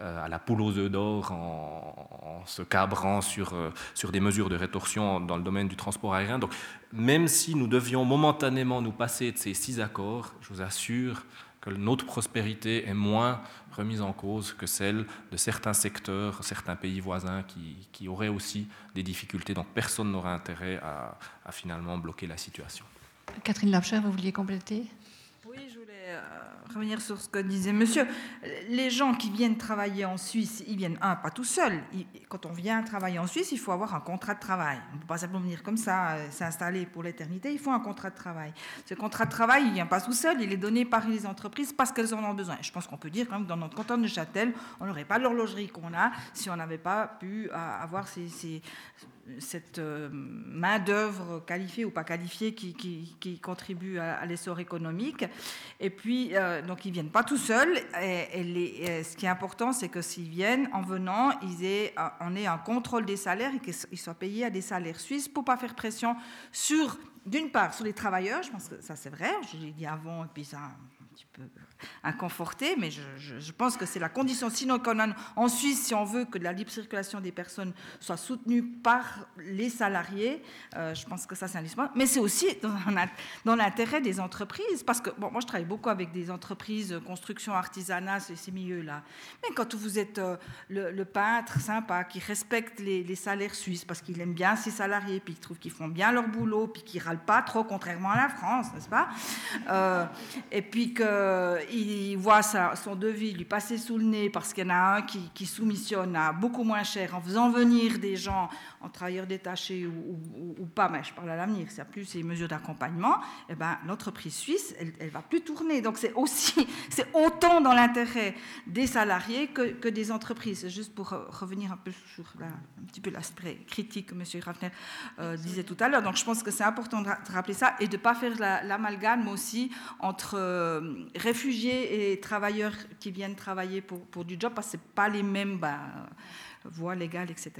à la poule aux œufs d'or en, se cabrant sur, sur des mesures de rétorsion dans le domaine du transport aérien. Donc, même si nous devions momentanément nous passer de ces six accords, je vous assure que notre prospérité est moins remise en cause que celle de certains secteurs, certains pays voisins qui, qui auraient aussi des difficultés. Donc, personne n'aura intérêt à, à, finalement bloquer la situation. Catherine Lapcher, vous vouliez compléter? Euh, revenir sur ce que disait monsieur. Les gens qui viennent travailler en Suisse, ils viennent, un, pas tout seuls. Quand on vient travailler en Suisse, il faut avoir un contrat de travail. On ne peut pas simplement venir comme ça, euh, s'installer pour l'éternité. Il faut un contrat de travail. Ce contrat de travail, il ne vient pas tout seul. Il est donné par les entreprises parce qu'elles en ont besoin. Je pense qu'on peut dire quand dans notre canton de Châtel, on n'aurait pas l'horlogerie qu'on a si on n'avait pas pu euh, avoir cette euh, main-d'œuvre qualifiée ou pas qualifiée qui, contribue à, l'essor économique. Et puis, donc, ils ne viennent pas tout seuls. Ce qui est important, c'est que s'ils viennent, en venant, ils aient, on ait un contrôle des salaires et qu'ils soient payés à des salaires suisses pour pas faire pression sur, d'une part, sur les travailleurs. Je pense que ça, c'est vrai. Je l'ai dit avant, et puis ça, un petit peu inconforté, mais je, pense que c'est la condition sine qua non en Suisse si on veut que la libre circulation des personnes soit soutenue par les salariés. Euh, je pense que ça c'est indispensable, mais c'est aussi dans, l'intérêt des entreprises, parce que bon, moi je travaille beaucoup avec des entreprises construction, artisanat, ces, milieux-là. Mais quand vous êtes euh, le, peintre sympa qui respecte les, salaires suisses parce qu'il aime bien ses salariés, puis il trouve qu'ils font bien leur boulot, puis qu'ils râlent pas trop, contrairement à la France, n'est-ce pas? Euh, Et puis que il voit son devis lui passer sous le nez parce qu'il y en a un qui, soumissionne à beaucoup moins cher en faisant venir des gens en travailleurs détachés ou, pas, mais je parle à l'avenir, c'est plus ces mesures d'accompagnement, eh ben, l'entreprise suisse, elle ne va plus tourner. Donc c'est aussi, c'est autant dans l'intérêt des salariés que, des entreprises. Juste pour revenir un peu sur un petit peu l'aspect critique que M. Raffner euh, disait tout à l'heure. Donc je pense que c'est important de rappeler ça et de ne pas faire l'amalgame aussi entre euh, réfugiés et travailleurs qui viennent travailler pour, pour du job, parce que ce pas les mêmes bah, voies légales, etc.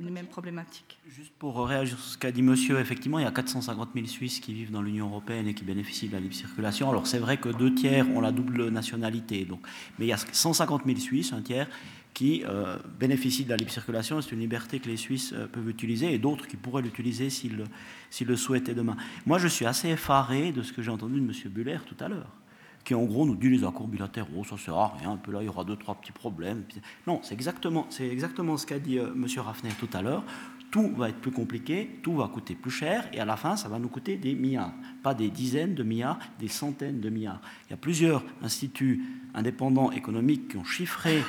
Les mêmes problématiques. Juste pour réagir sur ce qu'a dit monsieur, effectivement, il y a 450 000 Suisses qui vivent dans l'Union européenne et qui bénéficient de la libre circulation. Alors c'est vrai que deux tiers ont la double nationalité, donc, mais il y a 150 000 Suisses, un tiers, qui euh, bénéficient de la libre circulation. C'est une liberté que les Suisses euh, peuvent utiliser et d'autres qui pourraient l'utiliser s'ils le souhaitaient demain. Moi, je suis assez effaré de ce que j'ai entendu de M. Buller tout à l'heure qui en gros nous dit les accords bilatéraux, ça sert à rien, peu là il y aura deux, trois petits problèmes. Non, c'est exactement, c'est exactement ce qu'a dit euh, M. Raffner tout à l'heure. Tout va être plus compliqué, tout va coûter plus cher, et à la fin, ça va nous coûter des milliards. Pas des dizaines de milliards, des centaines de milliards. Il y a plusieurs instituts indépendants économiques qui ont chiffré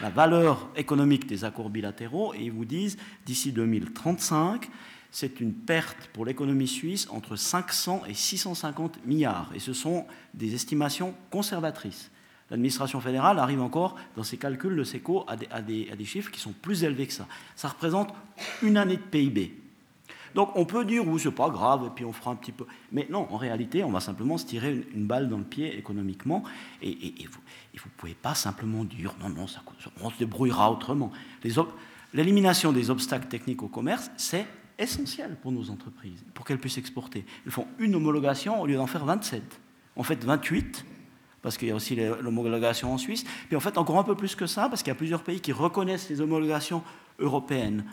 la valeur économique des accords bilatéraux, et ils vous disent, d'ici 2035, c'est une perte pour l'économie suisse entre 500 et 650 milliards. Et ce sont des estimations conservatrices. L'administration fédérale arrive encore, dans ses calculs de SECO, à des, chiffres qui sont plus élevés que ça. Ça représente une année de PIB. Donc on peut dire, oui, c'est pas grave, et puis on fera un petit peu. Mais non, en réalité, on va simplement se tirer une, balle dans le pied économiquement, et, vous ne pouvez pas simplement dire, non, non, ça, on se débrouillera autrement. L'élimination des obstacles techniques au commerce, c'est essentiel pour nos entreprises, pour qu'elles puissent exporter. Ils font une homologation au lieu d'en faire 27. En fait, 28, parce qu'il y a aussi l'homologation en Suisse. Puis en fait, encore un peu plus que ça, parce qu'il y a plusieurs pays qui reconnaissent les homologations européennes.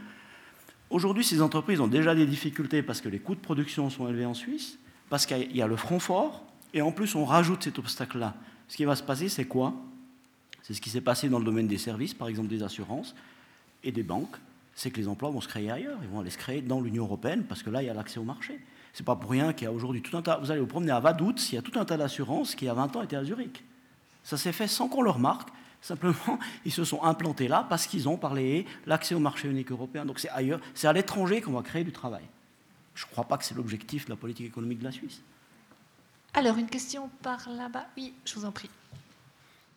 Aujourd'hui, ces entreprises ont déjà des difficultés parce que les coûts de production sont élevés en Suisse, parce qu'il y a le front fort, et en plus on rajoute cet obstacle-là. Ce qui va se passer, c'est quoi? C'est ce qui s'est passé dans le domaine des services, par exemple des assurances et des banques, c'est que les emplois vont se créer ailleurs, ils vont aller se créer dans l'Union européenne, parce que là, il y a l'accès au marché. C'est pas pour rien qu'il y a aujourd'hui tout un tas. Vous allez vous promener à Vaduz, il y a tout un tas d'assurances qui, il y a 20 ans, étaient à Zurich. Ça s'est fait sans qu'on le remarque. Simplement, ils se sont implantés là parce qu'ils ont parlé l'accès au marché unique européen. Donc c'est ailleurs, c'est à l'étranger qu'on va créer du travail. Je ne crois pas que c'est l'objectif de la politique économique de la Suisse. Alors, une question par là-bas. Oui, je vous en prie.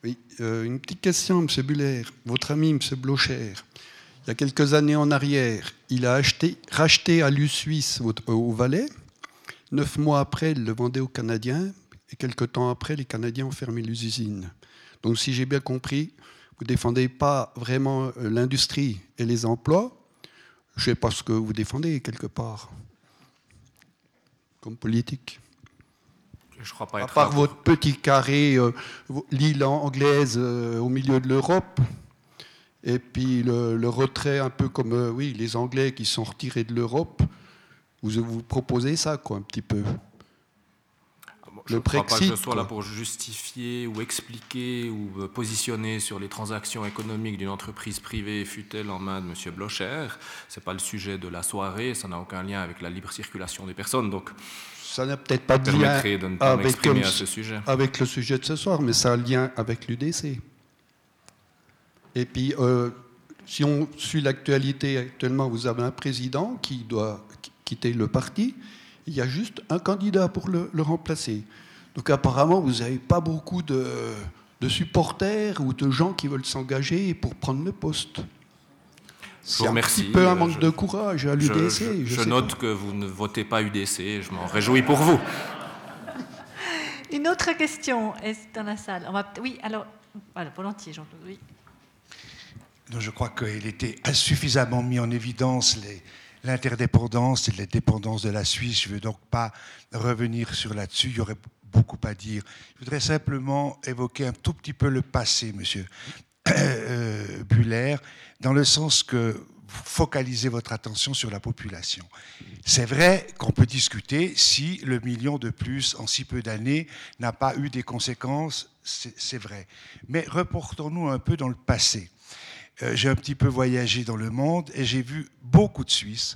Oui, euh, une petite question, M. Buller. Votre ami, M. Blocher, il y a quelques années en arrière, il a acheté, racheté à l'U Suisse au, au Valais. Neuf mois après, il le vendait aux Canadiens. Et quelques temps après, les Canadiens ont fermé l'usine. Donc, si j'ai bien compris, vous ne défendez pas vraiment euh, l'industrie et les emplois. Je ne sais pas ce que vous défendez quelque part, comme politique. Je crois pas à part votre petit carré, euh, l'île anglaise euh, au milieu de l'Europe, et puis le, le retrait un peu comme euh, oui, les Anglais qui sont retirés de l'Europe, vous vous proposez ça, quoi, un petit peu? Je le ne crois pas que je sois là pour justifier ou expliquer ou me positionner sur les transactions économiques d'une entreprise privée, fut-elle en main de M. Blocher. Ce n'est pas le sujet de la soirée, ça n'a aucun lien avec la libre circulation des personnes. Donc, Ça n'a peut-être pas de lien permettrait de ne pas avec, à ce sujet. avec le sujet de ce soir, mais ça a un lien avec l'UDC. Et puis, euh, si on suit l'actualité actuellement, vous avez un président qui doit qui- quitter le parti. Il y a juste un candidat pour le, le remplacer. Donc apparemment, vous n'avez pas beaucoup de, de supporters ou de gens qui veulent s'engager pour prendre le poste. Je C'est vous un remercie. petit peu un Euh, manque je- de courage à l'UDC. Je, je je sais note que vous ne votez pas UDC, je m'en réjouis pour vous. Une autre question est dans la salle. On va, oui, alors, voilà, volontiers, Jean-Claude. Oui. Je crois qu'il était insuffisamment mis en évidence les- l'interdépendance et la dépendance de la Suisse. Je ne veux donc pas revenir sur là-dessus. Il y aurait beaucoup à dire. Je voudrais simplement évoquer un tout petit peu le passé, monsieur euh, Buller, dans le sens que vous focalisez votre attention sur la population. C'est vrai qu'on peut discuter si le million de plus en si peu d'années n'a pas eu des conséquences, c'est vrai. Mais reportons-nous un peu dans le passé. Euh, j'ai un petit peu voyagé dans le monde et j'ai vu beaucoup de Suisses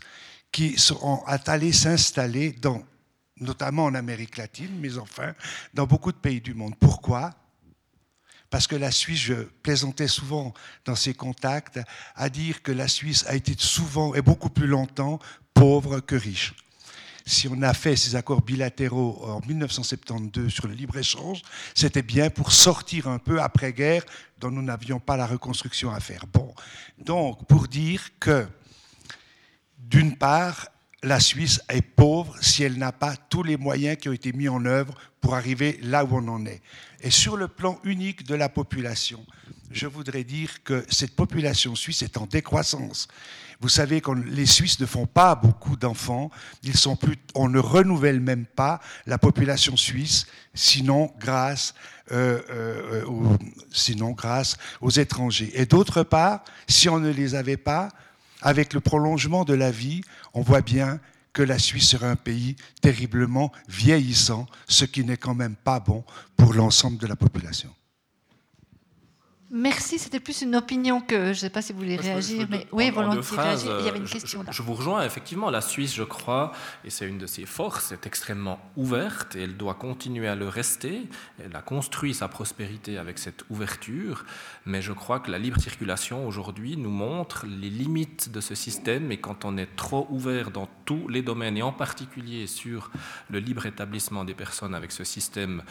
qui sont allés s'installer notamment en Amérique latine, mais enfin dans beaucoup de pays du monde. Pourquoi? Parce que la Suisse, je plaisantais souvent dans ces contacts, à dire que la Suisse a été souvent et beaucoup plus longtemps pauvre que riche. Si on a fait ces accords bilatéraux en 1972 sur le libre-échange, c'était bien pour sortir un peu après-guerre dont nous n'avions pas la reconstruction à faire. Donc pour dire que, d'une part, la Suisse est pauvre si elle n'a pas tous les moyens qui ont été mis en œuvre pour arriver là où on en est. Et sur le plan unique de la population, je voudrais dire que cette population suisse est en décroissance. Vous savez que les Suisses ne font pas beaucoup d'enfants, ils sont plus, on ne renouvelle même pas la population suisse, sinon grâce, euh, euh, sinon grâce aux étrangers. Et d'autre part, si on ne les avait pas, avec le prolongement de la vie, on voit bien que la Suisse serait un pays terriblement vieillissant, ce qui n'est quand même pas bon pour l'ensemble de la population. Merci, c'était plus une opinion que je ne sais pas si vous voulez réagir, mais oui, volontiers réagir. Il y avait une euh, question je, là. je vous rejoins, effectivement, la Suisse, je crois, et c'est une de ses forces, est extrêmement ouverte et elle doit continuer à le rester. Elle a construit sa prospérité avec cette ouverture, mais je crois que la libre circulation aujourd'hui nous montre les limites de ce système et quand on est trop ouvert dans tous les domaines et en particulier sur le libre établissement des personnes avec ce système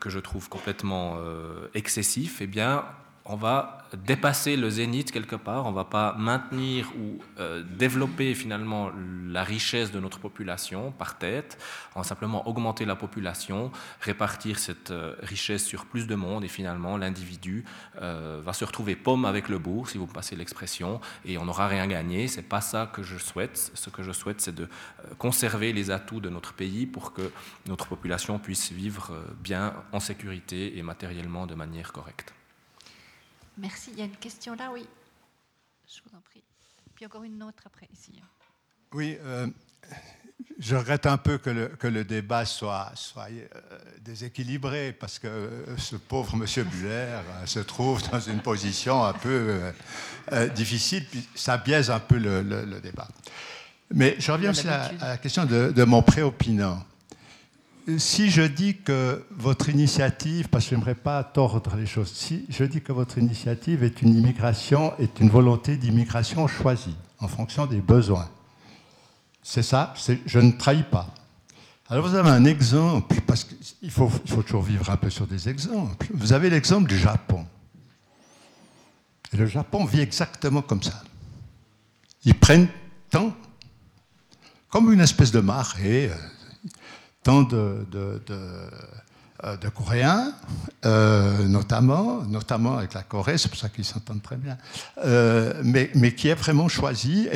que je trouve complètement euh, excessif, eh bien, on va dépasser le zénith quelque part, on ne va pas maintenir ou euh, développer finalement la richesse de notre population par tête, on va simplement augmenter la population, répartir cette euh, richesse sur plus de monde et finalement l'individu euh, va se retrouver pomme avec le bourg, si vous passez l'expression, et on n'aura rien gagné. C'est pas ça que je souhaite. Ce que je souhaite, c'est de conserver les atouts de notre pays pour que notre population puisse vivre bien en sécurité et matériellement de manière correcte. Merci. Il y a une question là, oui. Je vous en prie. Puis encore une autre après, ici. Oui, euh, je regrette un peu que le, que le débat soit, soit euh, déséquilibré parce que euh, ce pauvre monsieur Buller se trouve dans une position un peu difficile, puis ça biaise un peu le, le, débat. Mais je reviens aussi à, la question de, de mon préopinant. Si je dis que votre initiative, parce que je n'aimerais pas tordre les choses, si je dis que votre initiative est une immigration, est une volonté d'immigration choisie en fonction des besoins, c'est ça, je ne trahis pas. Alors vous avez un exemple, parce qu'il faut, toujours vivre un peu sur des exemples. Vous avez l'exemple du Japon. Et le Japon vit exactement comme ça. Ils prennent tant, comme une espèce de marée, euh, tant de, euh, Coréens, euh, notamment, notamment avec la Corée, c'est pour ça qu'ils s'entendent très bien, euh, mais, mais, qui est vraiment choisi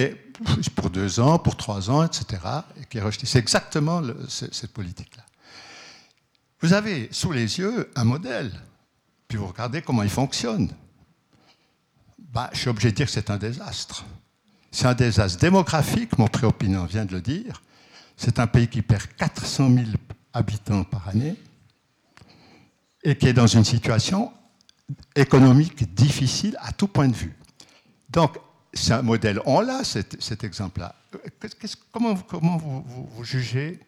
pour deux ans, pour trois ans, etc., et qui rejeté. C'est exactement cette politique-là. Vous avez sous les yeux un modèle, puis vous regardez comment il fonctionne. Bah, je suis obligé de dire que c'est un désastre. C'est un désastre démographique, mon préopinant vient de le dire. C'est un pays qui perd 400 000 habitants par année et qui est dans une situation économique difficile à tout point de vue. Donc, c'est un modèle. On l'a, cet, exemple-là. Comment, vous, jugez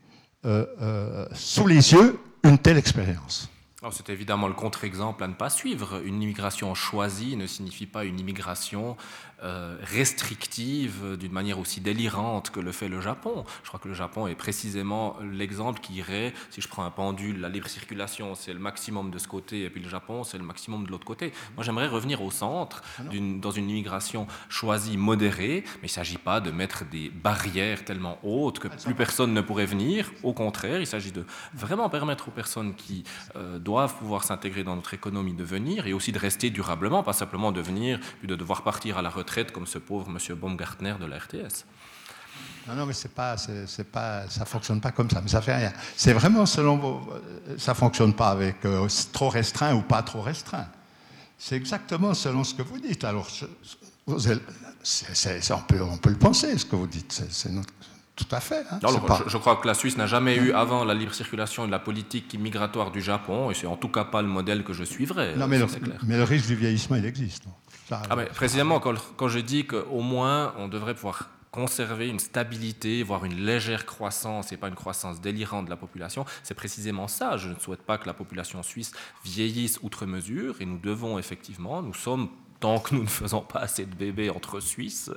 euh, euh, sous les yeux une telle expérience? C'est évidemment le contre-exemple à ne pas suivre. Une immigration choisie ne signifie pas une immigration restrictive d'une manière aussi délirante que le fait le Japon. Je crois que le Japon est précisément l'exemple qui irait, si je prends un pendule, la libre circulation, c'est le maximum de ce côté, et puis le Japon, c'est le maximum de l'autre côté. Moi, j'aimerais revenir au centre, ah dans une immigration choisie, modérée, mais il ne s'agit pas de mettre des barrières tellement hautes que plus personne ne pourrait venir. Au contraire, il s'agit de vraiment permettre aux personnes qui euh, doivent pouvoir s'intégrer dans notre économie de venir, et aussi de rester durablement, pas simplement de venir, puis de devoir partir à la retraite comme ce pauvre monsieur Baumgartner de la RTS. Non, non, mais c'est pas, c'est, pas, ça fonctionne pas comme ça. Mais ça fait rien. C'est vraiment selon vos, ça fonctionne pas avec euh, trop restreint ou pas trop restreint. C'est exactement selon ce que vous dites. Alors, on, peut, on peut le penser, ce que vous dites. C'est, tout à fait. Hein. je, crois que la Suisse n'a jamais eu avant la libre circulation et la politique migratoire du Japon, et c'est en tout cas pas le modèle que je suivrai. Non, mais, le, mais le risque du vieillissement, il existe. Ah, précisément, quand, je dis qu'au moins on devrait pouvoir conserver une stabilité, voire une légère croissance et pas une croissance délirante de la population, c'est précisément ça. Je ne souhaite pas que la population suisse vieillisse outre mesure et nous devons effectivement, nous sommes tant que nous ne faisons pas assez de bébés entre Suisses,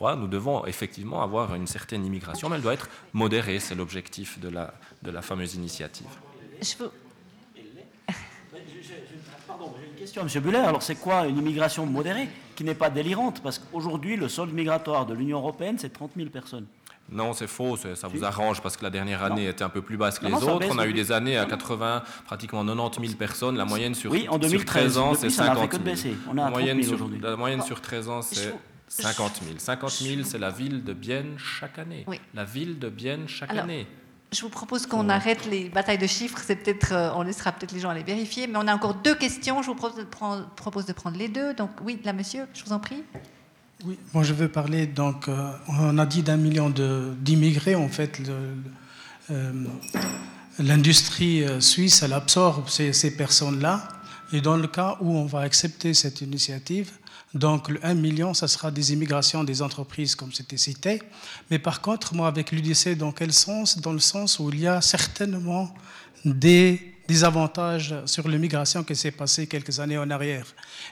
ma nous devons effectivement avoir une certaine immigration, mais elle doit être modérée, c'est l'objectif de la, de la fameuse initiative. Je question, M. Buller. Alors, c'est quoi une immigration modérée qui n'est pas délirante? Parce qu'aujourd'hui, le solde migratoire de l'Union européenne, c'est 30 000 personnes. Non, c'est faux, ça vous arrange parce que la dernière année était un peu plus basse que les autres. On a eu des années à 80, pratiquement 90 000 personnes. La moyenne sur, oui, en 2013, 13 ans, c'est 50 000. On a la, moyenne sur, la moyenne sur 13 ans, c'est 50 000. 50 000, c'est la ville de Bienne chaque année. La ville de Bienne chaque année. Je vous propose qu'on arrête les batailles de chiffres. C'est peut-être, euh, on laissera peut-être les gens aller vérifier. Mais on a encore deux questions. Je vous propose de prendre, propose de prendre les deux. Donc oui, là, monsieur, je vous en prie. Oui, moi je veux parler. Donc, euh, on a dit d'un million d'immigrés. En fait, euh, l'industrie suisse, elle absorbe ces, ces personnes-là. Et dans le cas où on va accepter cette initiative, donc le 1 million, ça sera des immigrations des entreprises, comme c'était cité. Mais par contre, moi, avec l'UDC, dans quel sens? Dans le sens où il y a certainement des, des avantages sur l'immigration qui s'est passée quelques années en arrière.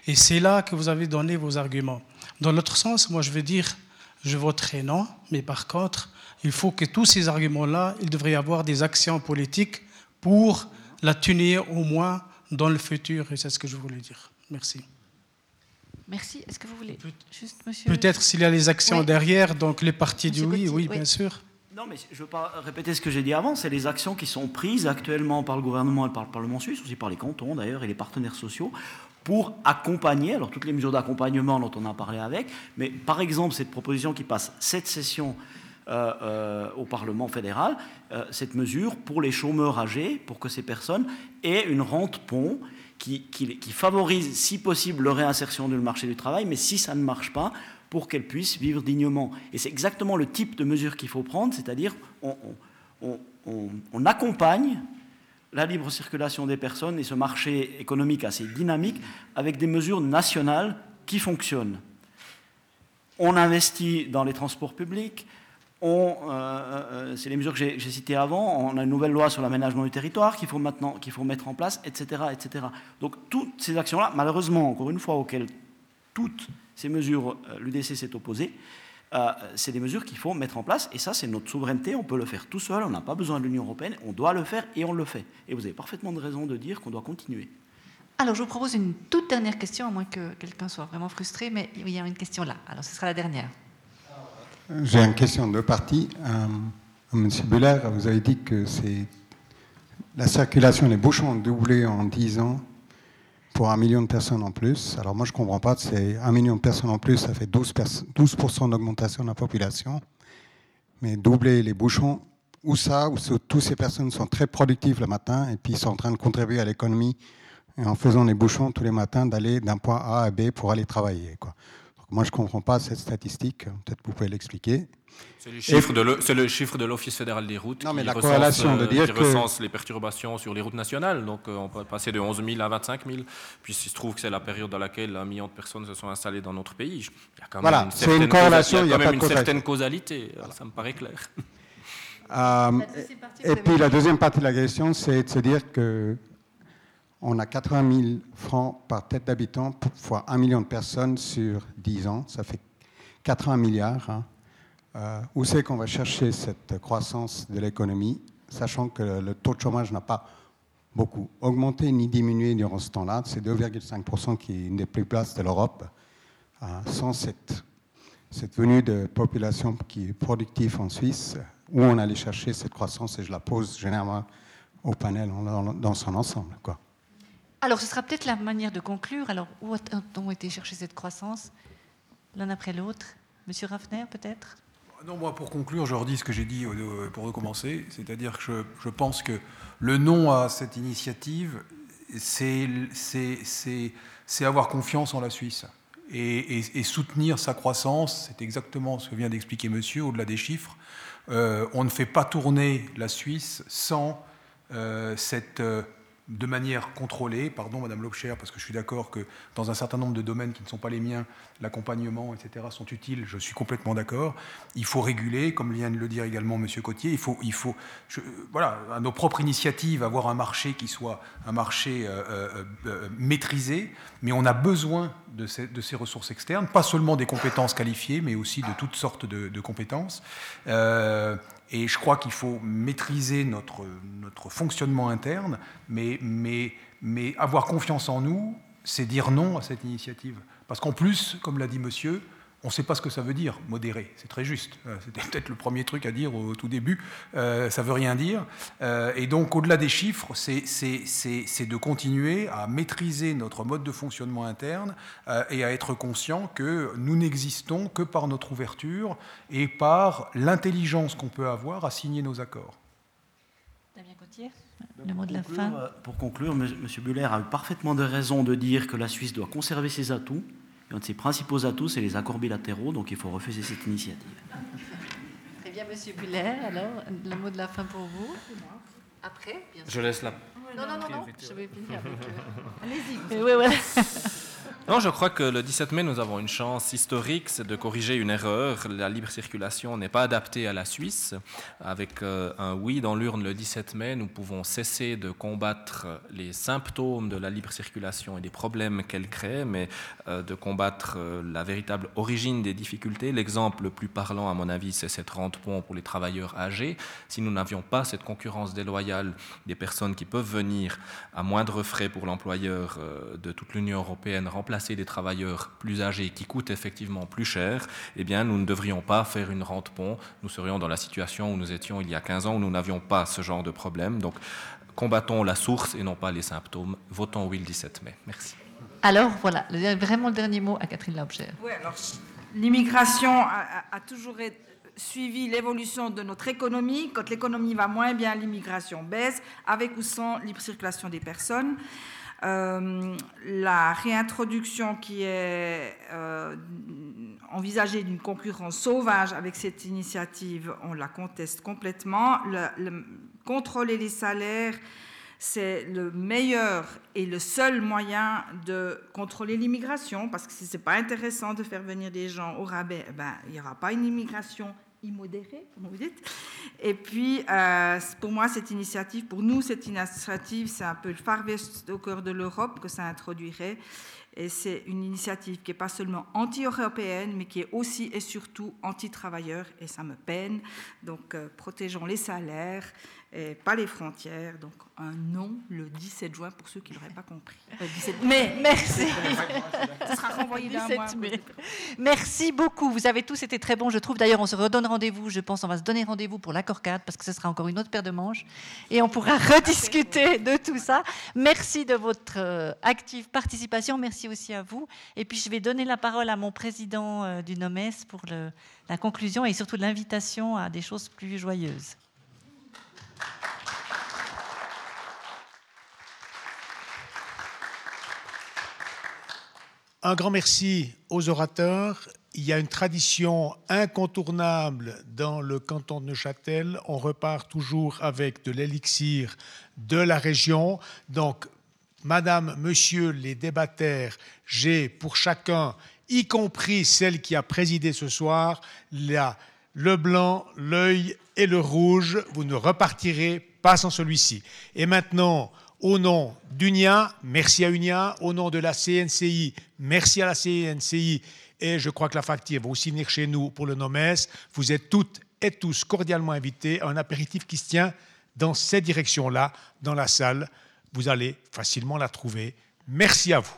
Et c'est là que vous avez donné vos arguments. Dans l'autre sens, moi, je veux dire, je voterai non, mais par contre, il faut que tous ces arguments-là, il devrait y avoir des actions politiques pour la tenir au moins dans le futur, et c'est ce que je voulais dire. Merci. Merci. Est-ce que vous voulez juste, monsieur Peut-être s'il y a les actions derrière, donc les partis du oui, oui, bien sûr. Non, mais je ne veux pas répéter ce que j'ai dit avant. C'est les actions qui sont prises actuellement par le gouvernement et par le Parlement suisse, aussi par les cantons d'ailleurs et les partenaires sociaux, pour accompagner, alors toutes les mesures d'accompagnement dont on a parlé avec, mais par exemple cette proposition qui passe cette session euh, euh, au Parlement fédéral, euh, cette mesure pour les chômeurs âgés, pour que ces personnes aient une rente pont qui, favorise, si possible, leur réinsertion dans le marché du travail, mais si ça ne marche pas, pour qu'elles puissent vivre dignement. Et c'est exactement le type de mesures qu'il faut prendre, c'est-à-dire on, accompagne la libre circulation des personnes et ce marché économique assez dynamique avec des mesures nationales qui fonctionnent. On investit dans les transports publics, euh, euh, c'est les mesures que j'ai citées avant, on a une nouvelle loi sur l'aménagement du territoire qu'il faut maintenant qu'il faut mettre en place, etc., etc. Donc toutes ces actions-là, malheureusement, encore une fois, auxquelles toutes ces mesures, euh, l'UDC s'est opposé, c'est des mesures qu'il faut mettre en place, et ça, c'est notre souveraineté, on peut le faire tout seul, on n'a pas besoin de l'Union européenne, on doit le faire, et on le fait. Et vous avez parfaitement de raison de dire qu'on doit continuer. Alors, je vous propose une toute dernière question, à moins que quelqu'un soit vraiment frustré, mais il y a une question là. Alors, ce sera la dernière. J'ai une question de. Euh, Monsieur Buller, vous avez dit que c'est la circulation, les bouchons ont doublé en 10 ans pour un million de personnes en plus. Alors moi, je ne comprends pas, c'est un million de personnes en plus, ça fait 12%, 12 d'augmentation de la population. Mais doubler les bouchons, où ça, où toutes ces personnes sont très productives le matin et puis sont en train de contribuer à l'économie en faisant les bouchons tous les matins d'aller d'un point A à B pour aller travailler. Moi, je ne comprends pas cette statistique. Peut-être que vous pouvez l'expliquer. C'est le chiffre de l'Office fédéral des routes non, mais qui, la recense, de dire qui recense les perturbations sur les routes nationales. Donc, euh, on peut passer de 11 000 à 25 000. Puis, il se trouve que c'est la période dans laquelle un million de personnes se sont installées dans notre pays. Il y a quand même une corrélation, il y a quand même une certaine causalité. Ça me paraît clair. Euh, et puis, la deuxième partie de la question, c'est de se dire que on a 80 000 francs par tête d'habitant fois 1 million de personnes sur 10 ans. Ça fait 80 milliards. Hein. Euh, où c'est qu'on va chercher cette croissance de l'économie, sachant que le taux de chômage n'a pas beaucoup augmenté ni diminué durant ce temps-là. C'est 2,5% qui est une des plus basses de l'Europe. Euh, sans cette, cette venue de population qui est productive en Suisse, où on allait chercher cette croissance, et je la pose généralement au panel dans son ensemble. Quoi. Alors, ce sera peut-être la manière de conclure. Alors, où a-t-on été chercher cette croissance L'un après l'autre? Monsieur Raffner, peut-être? Non, moi, pour conclure, je redis ce que j'ai dit pour recommencer, c'est-à-dire que je, pense que le nom à cette initiative, c'est avoir confiance en la Suisse et, soutenir sa croissance. C'est exactement ce que vient d'expliquer monsieur, au-delà des chiffres. Euh, on ne fait pas tourner la Suisse sans euh, cette euh, de manière contrôlée. Pardon, Madame Lobcher, parce que je suis d'accord que dans un certain nombre de domaines qui ne sont pas les miens, l'accompagnement, etc., sont utiles. Je suis complètement d'accord. Il faut réguler, comme vient de le dire également Monsieur Cotier. Il faut, il faut, voilà, à nos propres initiatives, avoir un marché qui soit un marché euh, euh, euh, maîtrisé. Mais on a besoin de ces, ressources externes, pas seulement des compétences qualifiées, mais aussi de toutes sortes de compétences. Et je crois qu'il faut maîtriser notre, notre fonctionnement interne, mais, mais, mais avoir confiance en nous, c'est dire non à cette initiative. Parce qu'en plus, comme l'a dit monsieur, on ne sait pas ce que ça veut dire, modérer. C'est très juste. Euh, c'était peut-être le premier truc à dire au tout début. Euh, ça ne veut rien dire. Euh, et donc, au-delà des chiffres, c'est de continuer à maîtriser notre mode de fonctionnement interne et à être conscient que nous n'existons que par notre ouverture et par l'intelligence qu'on peut avoir à signer nos accords. Damien Gauthier le mot de la fin. Pour conclure, M. Buller a eu parfaitement de raison de dire que la Suisse doit conserver ses atouts un de ses principaux atouts, c'est les accords bilatéraux, donc il faut refuser cette initiative. Très bien, Monsieur Buller. Alors, le mot de la fin pour vous Après, bien sûr. Je laisse la. Non, non, non, non, je vais finir avec. Euh, Allez-y. Oui, voilà. Non, je crois que le 17 mai, nous avons une chance historique, c'est de corriger une erreur. La libre circulation n'est pas adaptée à la Suisse. Avec euh, un oui dans l'urne le 17 mai, nous pouvons cesser de combattre les symptômes de la libre circulation et des problèmes qu'elle crée, mais euh, de combattre euh, la véritable origine des difficultés. L'exemple le plus parlant, à mon avis, c'est cette rente pont pour les travailleurs âgés. Si nous n'avions pas cette concurrence déloyale des personnes qui peuvent venir à moindre frais pour l'employeur de toute l'Union européenne remplacer des travailleurs plus âgés qui coûtent effectivement plus cher, eh bien, nous ne devrions pas faire une rente pont. Nous serions dans la situation où nous étions il y a 15 ans, où nous n'avions pas ce genre de problème. Donc, combattons la source et non pas les symptômes. Votons oui le 17 mai. Merci. Alors, voilà, vraiment le dernier mot à Catherine Laubcher. Oui, alors, l'immigration a, toujours suivi l'évolution de notre économie. Quand l'économie va moins bien, l'immigration baisse, avec ou sans libre circulation des personnes. Euh, la réintroduction qui est euh, envisagée d'une concurrence sauvage avec cette initiative, on la conteste complètement. contrôler les salaires, c'est le meilleur et le seul moyen de contrôler l'immigration, parce que si ce n'est pas intéressant de faire venir des gens au rabais, eh ben, il n'y aura pas une immigration immodérée, comme vous dites. Et puis, euh, pour moi, cette initiative, pour nous, cette initiative, c'est un peu le Far au cœur de l'Europe que ça introduirait. Et c'est une initiative qui n'est pas seulement anti-européenne, mais qui est aussi et surtout anti-travailleur, et ça me peine. Donc, euh, protégeons les salaires, et pas les frontières. Donc un non le 17 juin pour ceux qui n'auraient pas compris. Euh, mais merci. Ce sera renvoyé d'un mois. Merci beaucoup. Vous avez tous été très bons, je trouve. D'ailleurs, on se redonne rendez-vous. Je pense on va se donner rendez-vous pour l'accord 4 parce que ce sera encore une autre paire de manches et on pourra rediscuter de tout ça. Merci de votre euh, active participation. Merci aussi à vous. Et puis je vais donner la parole à mon président euh, du NOMES pour le, la conclusion et surtout l'invitation à des choses plus joyeuses. Un grand merci aux orateurs. Il y a une tradition incontournable dans le canton de Neuchâtel. On repart toujours avec de l'élixir de la région. Donc, Madame, Monsieur les débatteurs, j'ai pour chacun, y compris celle qui a présidé ce soir, le blanc, l'œil et le rouge. Vous ne repartirez pas sans celui-ci. Et maintenant, au nom d'UNIA, merci à UNIA. Au nom de la CNCI, merci à la CNCI. Et je crois que la facture va aussi venir chez nous pour le NOMES. Vous êtes toutes et tous cordialement invités à un apéritif qui se tient dans cette direction-là, dans la salle. Vous allez facilement la trouver. Merci à vous.